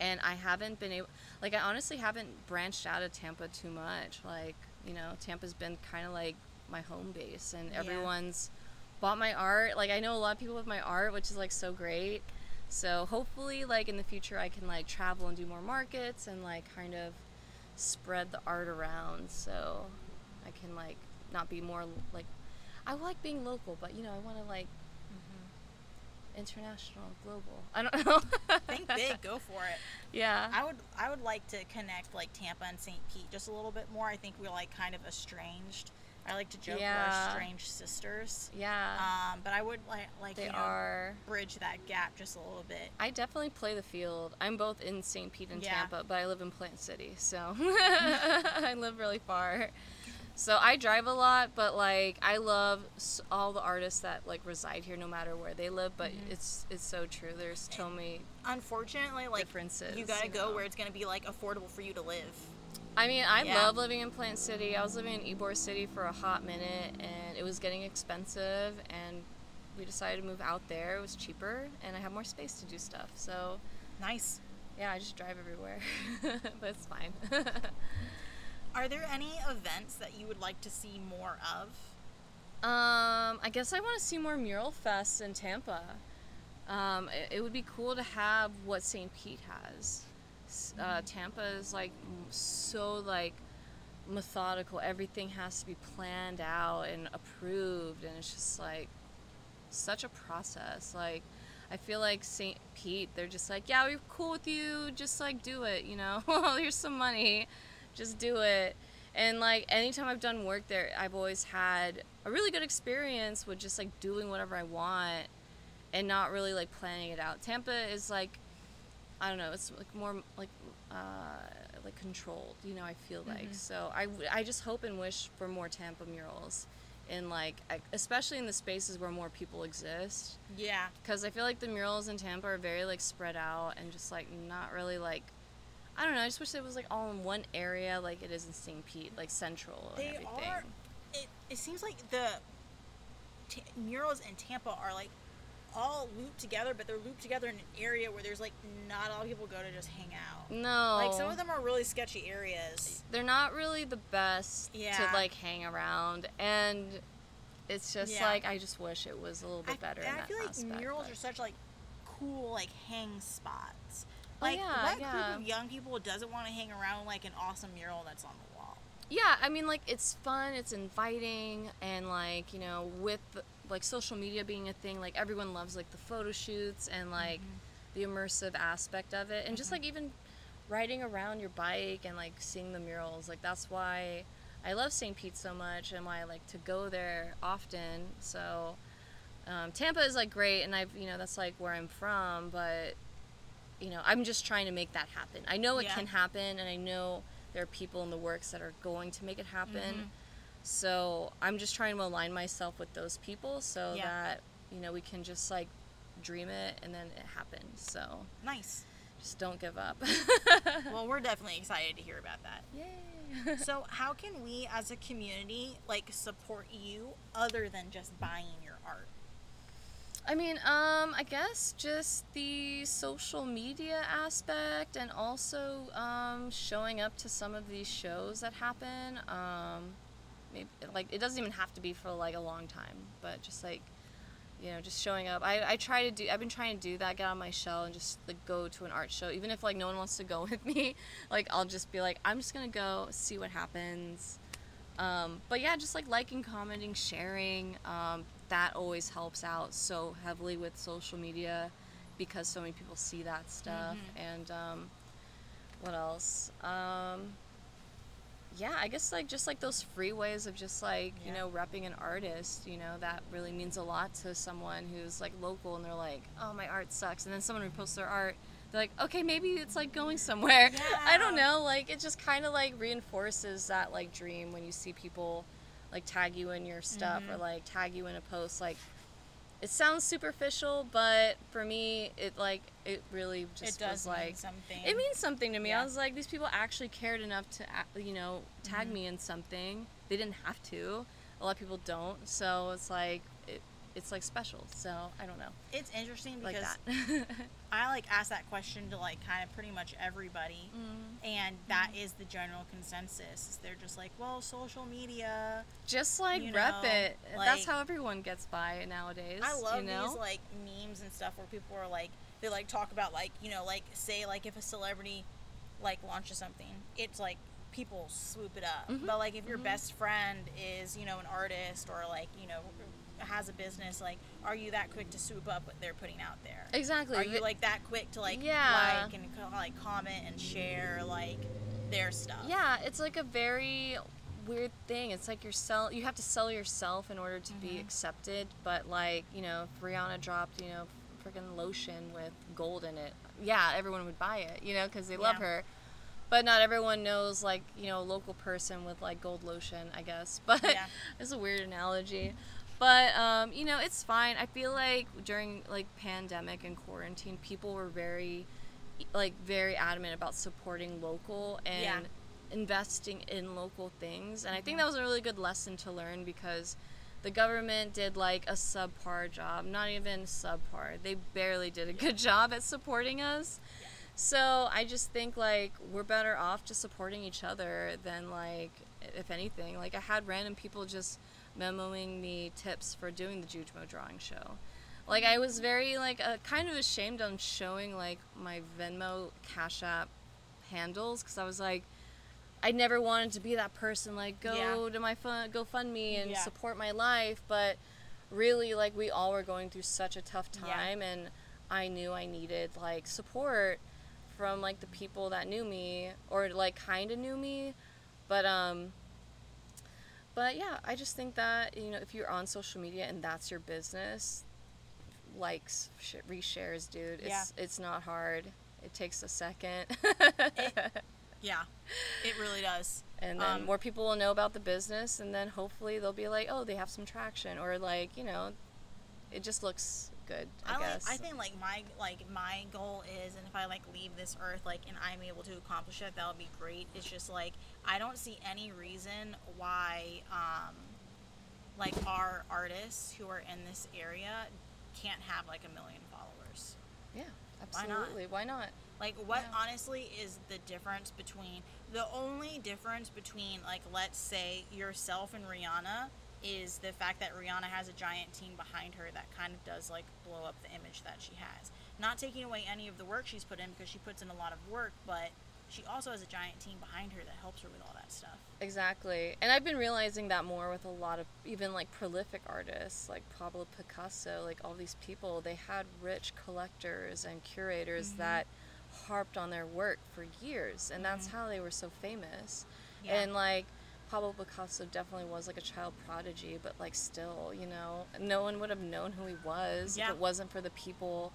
And I haven't been able like I honestly haven't branched out of Tampa too much. Like, you know, Tampa's been kind of like my home base and
Yeah.
everyone's bought my art. Like I know a lot of people with my art, which is like so great. So hopefully like in the future I can like travel and do more markets and like kind of spread the art around so I can like not be more like I like being local, but you know, I want to like international, global. I don't know.
Think big, go for it.
Yeah.
I would I would like to connect like Tampa and St. Pete just a little bit more. I think we're like kind of estranged. I like to joke
Yeah.
we're estranged sisters.
yeah.
Um, but I would like like
they
you know,
are.
bridge that gap just a little bit.
I definitely play the field. I'm both in St. Pete and
Yeah.
Tampa, but I live in Plant City, so I live really far. So I drive a lot, but like I love all the artists that like reside here, no matter where they live. But
Mm-hmm.
it's it's so true. There's so many.
Unfortunately, like
Differences,
you gotta
you
go
know.
where it's gonna be like affordable for you to live.
I mean, I
Yeah.
love living in Plant City. I was living in Ybor City for a hot minute, and it was getting expensive, and we decided to move out there. It was cheaper, and I have more space to do stuff. So
Nice.
yeah, I just drive everywhere, but it's fine.
Are there any events that you would like to see more of?
Um, I guess I want to see more mural fests in Tampa. Um, it, it would be cool to have what St. Pete has. Uh, Tampa is like so like methodical. Everything has to be planned out and approved, and it's just like such a process. Like I feel like St. Pete, they're just like, yeah, we're cool with you. Just like do it. You know, Well here's some money, just do it. And like anytime I've done work there, I've always had a really good experience with just like doing whatever I want and not really like planning it out. Tampa is like I don't know, it's like more like uh like controlled, you know, I feel like. So I I just hope and wish for more Tampa murals in like especially in the spaces where more people exist
Yeah.
because I feel like the murals in Tampa are very like spread out and just like not really like I don't know. I just wish it was like all in one area, like it is in St. Pete, like central and
They
everything.
are. It, it seems like the t- murals in Tampa are like all looped together, but they're looped together in an area where there's like not a lot of people go to just hang out.
No,
Like some of them are really sketchy areas.
they're not really the best
Yeah.
to like hang around, and it's just
Yeah.
like I just wish it was a little bit better.
I
that
feel like
aspect,
murals
but-
are such like cool like hang spots.
Oh,
Like
yeah,
what
yeah.
group of young people doesn't want to hang around like an awesome mural that's on the wall?
yeah, I mean, like it's fun, it's inviting, and like you know, with like social media being a thing, like everyone loves like the photo shoots and like the immersive aspect of it, and just like even riding around your bike and like seeing the murals, like that's why I love St. Pete so much and why I like to go there often. So um, Tampa is like great, and I've you know that's like where I'm from, but you know I'm just trying to make that happen. I know it
Yeah.
can happen, and I know there are people in the works that are going to make it happen.
Mhm.
So I'm just trying to align myself with those people so
Yeah.
that you know we can just like dream it and then it happens. So
Nice.
just don't give up.
Well, we're definitely excited to hear about that.
Yay!
So, how can we as a community like support you other than just buying your?
I mean, um, I guess just the social media aspect and also um, showing up to some of these shows that happen. Um, maybe like it doesn't even have to be for like a long time, but just like you know, just showing up. I, I try to do. I've been trying to do that. Get of my shell and just like go to an art show, even if like no one wants to go with me. Like I'll just be like, I'm just gonna go see what happens. Um, but yeah, just like liking, commenting, sharing. Um, that always helps out so heavily with social media because so many people see that stuff. And um, what else? Um, yeah, I guess like just like those free ways of just like you know repping an artist. You know that really means a lot to someone who's like local and they're like, oh my art sucks, and then someone reposts their art. They're like, okay, maybe it's like going somewhere. I don't know. Like it just kind of like reinforces that like dream when you see people like tag you in your stuff or
Mhm.
like tag you in a post. Like it sounds superficial, but for me, it like it really just
it does
was
mean
like
something.
it means something to me.
Yeah.
I was like, these people actually cared enough to, you know, tag
Mhm.
me in something. They didn't have to. A lot of people don't. So it's like, it's like special. So I don't know,
it's interesting
like
because
that.
I like ask that question to like kind of pretty much everybody,
Mm.
and that is the general consensus. They're just like, well, social media.
Just like
You
rep
know,
it.
like-
That's how everyone gets by nowadays.
I love
you know?
these like memes and stuff where people are like, they like talk about like you know like say like if a celebrity like launches something, it's like people swoop it up.
Mhm,
But like if your
mhm.
best friend is you know an artist or like you know has a business, like are you that quick to swoop up what they're putting out there?
exactly.
Are you like that quick to like
Yeah.
like and like comment and share like their stuff?
Yeah, it's like a very weird thing. It's like you're sell you have to sell yourself in order to be
Mhm.
accepted. But like you know, if Rihanna dropped you know freaking lotion with gold in it, yeah, everyone would buy it. You know, because they love her. But not everyone knows like you know a local person with like gold lotion. I guess, but
Yeah.
it's a weird analogy. But um, you know, it's fine. I feel like during like pandemic and quarantine, people were very like very adamant about supporting local and
Yeah.
investing in local things. And I think that was a really good lesson to learn because the government did like a subpar job, not even subpar. They barely did a good job at supporting us. So I just think like we're better off just supporting each other than like if anything. Like I had random people just Venmoing me tips for doing the Jujmo drawing show. Like I was very like uh, kind of ashamed on showing like my Venmo Cash App handles because I was like I never wanted to be that person like go
Yeah.
to my fun GoFundMe and
Yeah.
support my life, but really like we all were going through such a tough
Yeah.
time and I knew I needed like support from like the people that knew me or like kind of knew me but um but yeah I just think that you know if you're on social media and that's your business likes sh- reshares dude it's
Yeah.
it's not hard it takes a second
Yeah, it really does.
and then
Um,
more people will know about the business and then hopefully they'll be like oh they have some traction or like you know it just looks good i,
I,
guess
like. I think like my like my goal is, and if I like leave this earth, like, and I'm able to accomplish it, that would be great. It's just like I don't see any reason why, um, like our artists who are in this area can't have like a million followers.
yeah
Why not?
absolutely why not
Like, what
Yeah.
honestly is the difference between the only difference between, like, let's say yourself and Rihanna is the fact that Rihanna has a giant team behind her that kind of does, like, blow up the image that she has. Not taking away any of the work she's put in because she puts in a lot of work, but she also has a giant team behind her that helps her with all that stuff.
Exactly. And I've been realizing that more with a lot of even like prolific artists like Pablo Picasso, like all these people, they had rich collectors and curators
Mm-hmm.
that harped on their work for years and that's how they were so famous.
Mm-hmm. Yeah.
And like Pablo Picasso definitely was like a child prodigy, but like still, you know, no one would have known who he was
Yeah.
if it wasn't for the people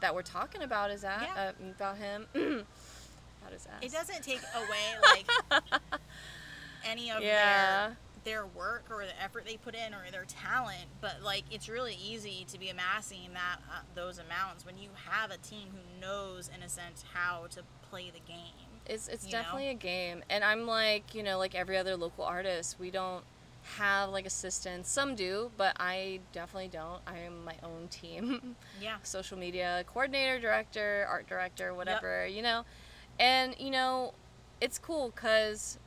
that were talking about his ass,
Yeah.
uh, about him, about his ass.
It doesn't take away like any of
Yeah.
their their work or the effort they put in or their talent, but like it's really easy to be amassing that uh, those amounts when you have a team who knows in a sense how to play the game.
It's it's
you know?
definitely a game, and I'm like you know like every other local artist, we don't have like assistants. Some do, but I definitely don't. I am my own team,
Yeah.
social media coordinator, director, art director, whatever you know, and you know, it's cool because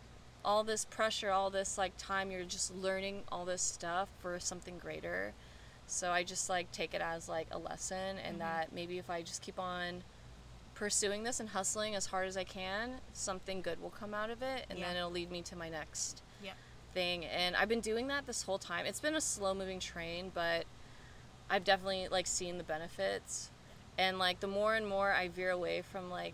all this pressure, all this like time, you're just learning all this stuff for something greater. So I just like take it as like a lesson, and mm-hmm. that maybe if I just keep on pursuing this and hustling as hard as I can, something good will come out of it, and
Yeah.
then it'll lead me to my next
Yeah.
thing. And I've been doing that this whole time. It's been a slow moving train, but I've definitely like seen the benefits. And like the more and more I veer away from like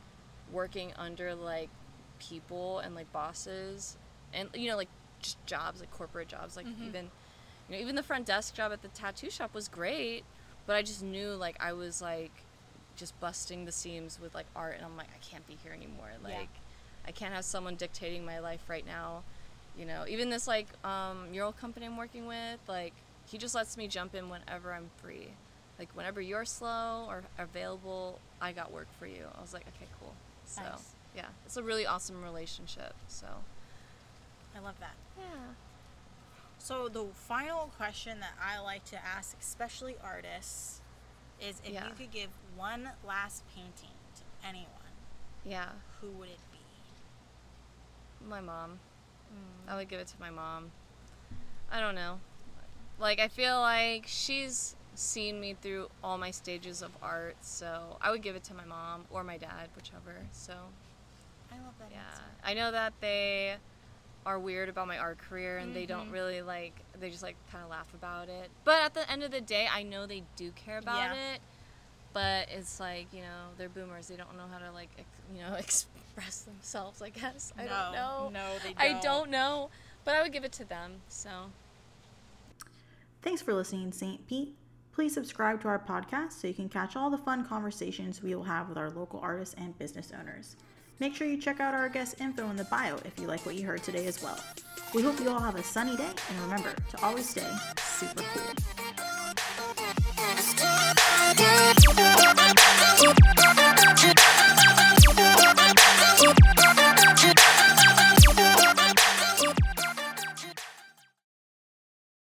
working under like people and like bosses and you know like just jobs like corporate jobs like mm-hmm. even you know even the front desk job at the tattoo shop was great but i just knew like i was like just busting the seams with like art and i'm like i can't be here anymore. Like
Yeah.
i can't have someone dictating my life right now you know? Even this like um, mural company i'm working with like he just lets me jump in whenever i'm free. Like whenever you're slow or available i got work for you. I was like okay cool. So
Nice.
yeah it's a really awesome relationship so.
I love that.
yeah.
So the final question that I like to ask, especially artists, is if
Yeah.
you could give one last painting to anyone,
yeah
who would it be?
my mom
Mm.
I would give it to my mom. I don't know. Like I feel like she's seen me through all my stages of art, so I would give it to my mom or my dad, whichever. So
I love that
yeah,
answer.
I know that they are weird about my art career and they don't
Mhm.
really like they just like kind of laugh about it. But at the end of the day, I know they do care about
Yeah.
it. But it's like you know they're boomers. They don't know how to like ex- you know express themselves. I guess I
no,
don't know.
No, they don't.
I don't know, but I would give it to them. So
Thanks for listening, St. Pete. Please subscribe to our podcast so you can catch all the fun conversations we will have with our local artists and business owners. Make sure you check out our guest info in the bio if you like what you heard today as well. We hope you all have a sunny day and remember to always stay super cool.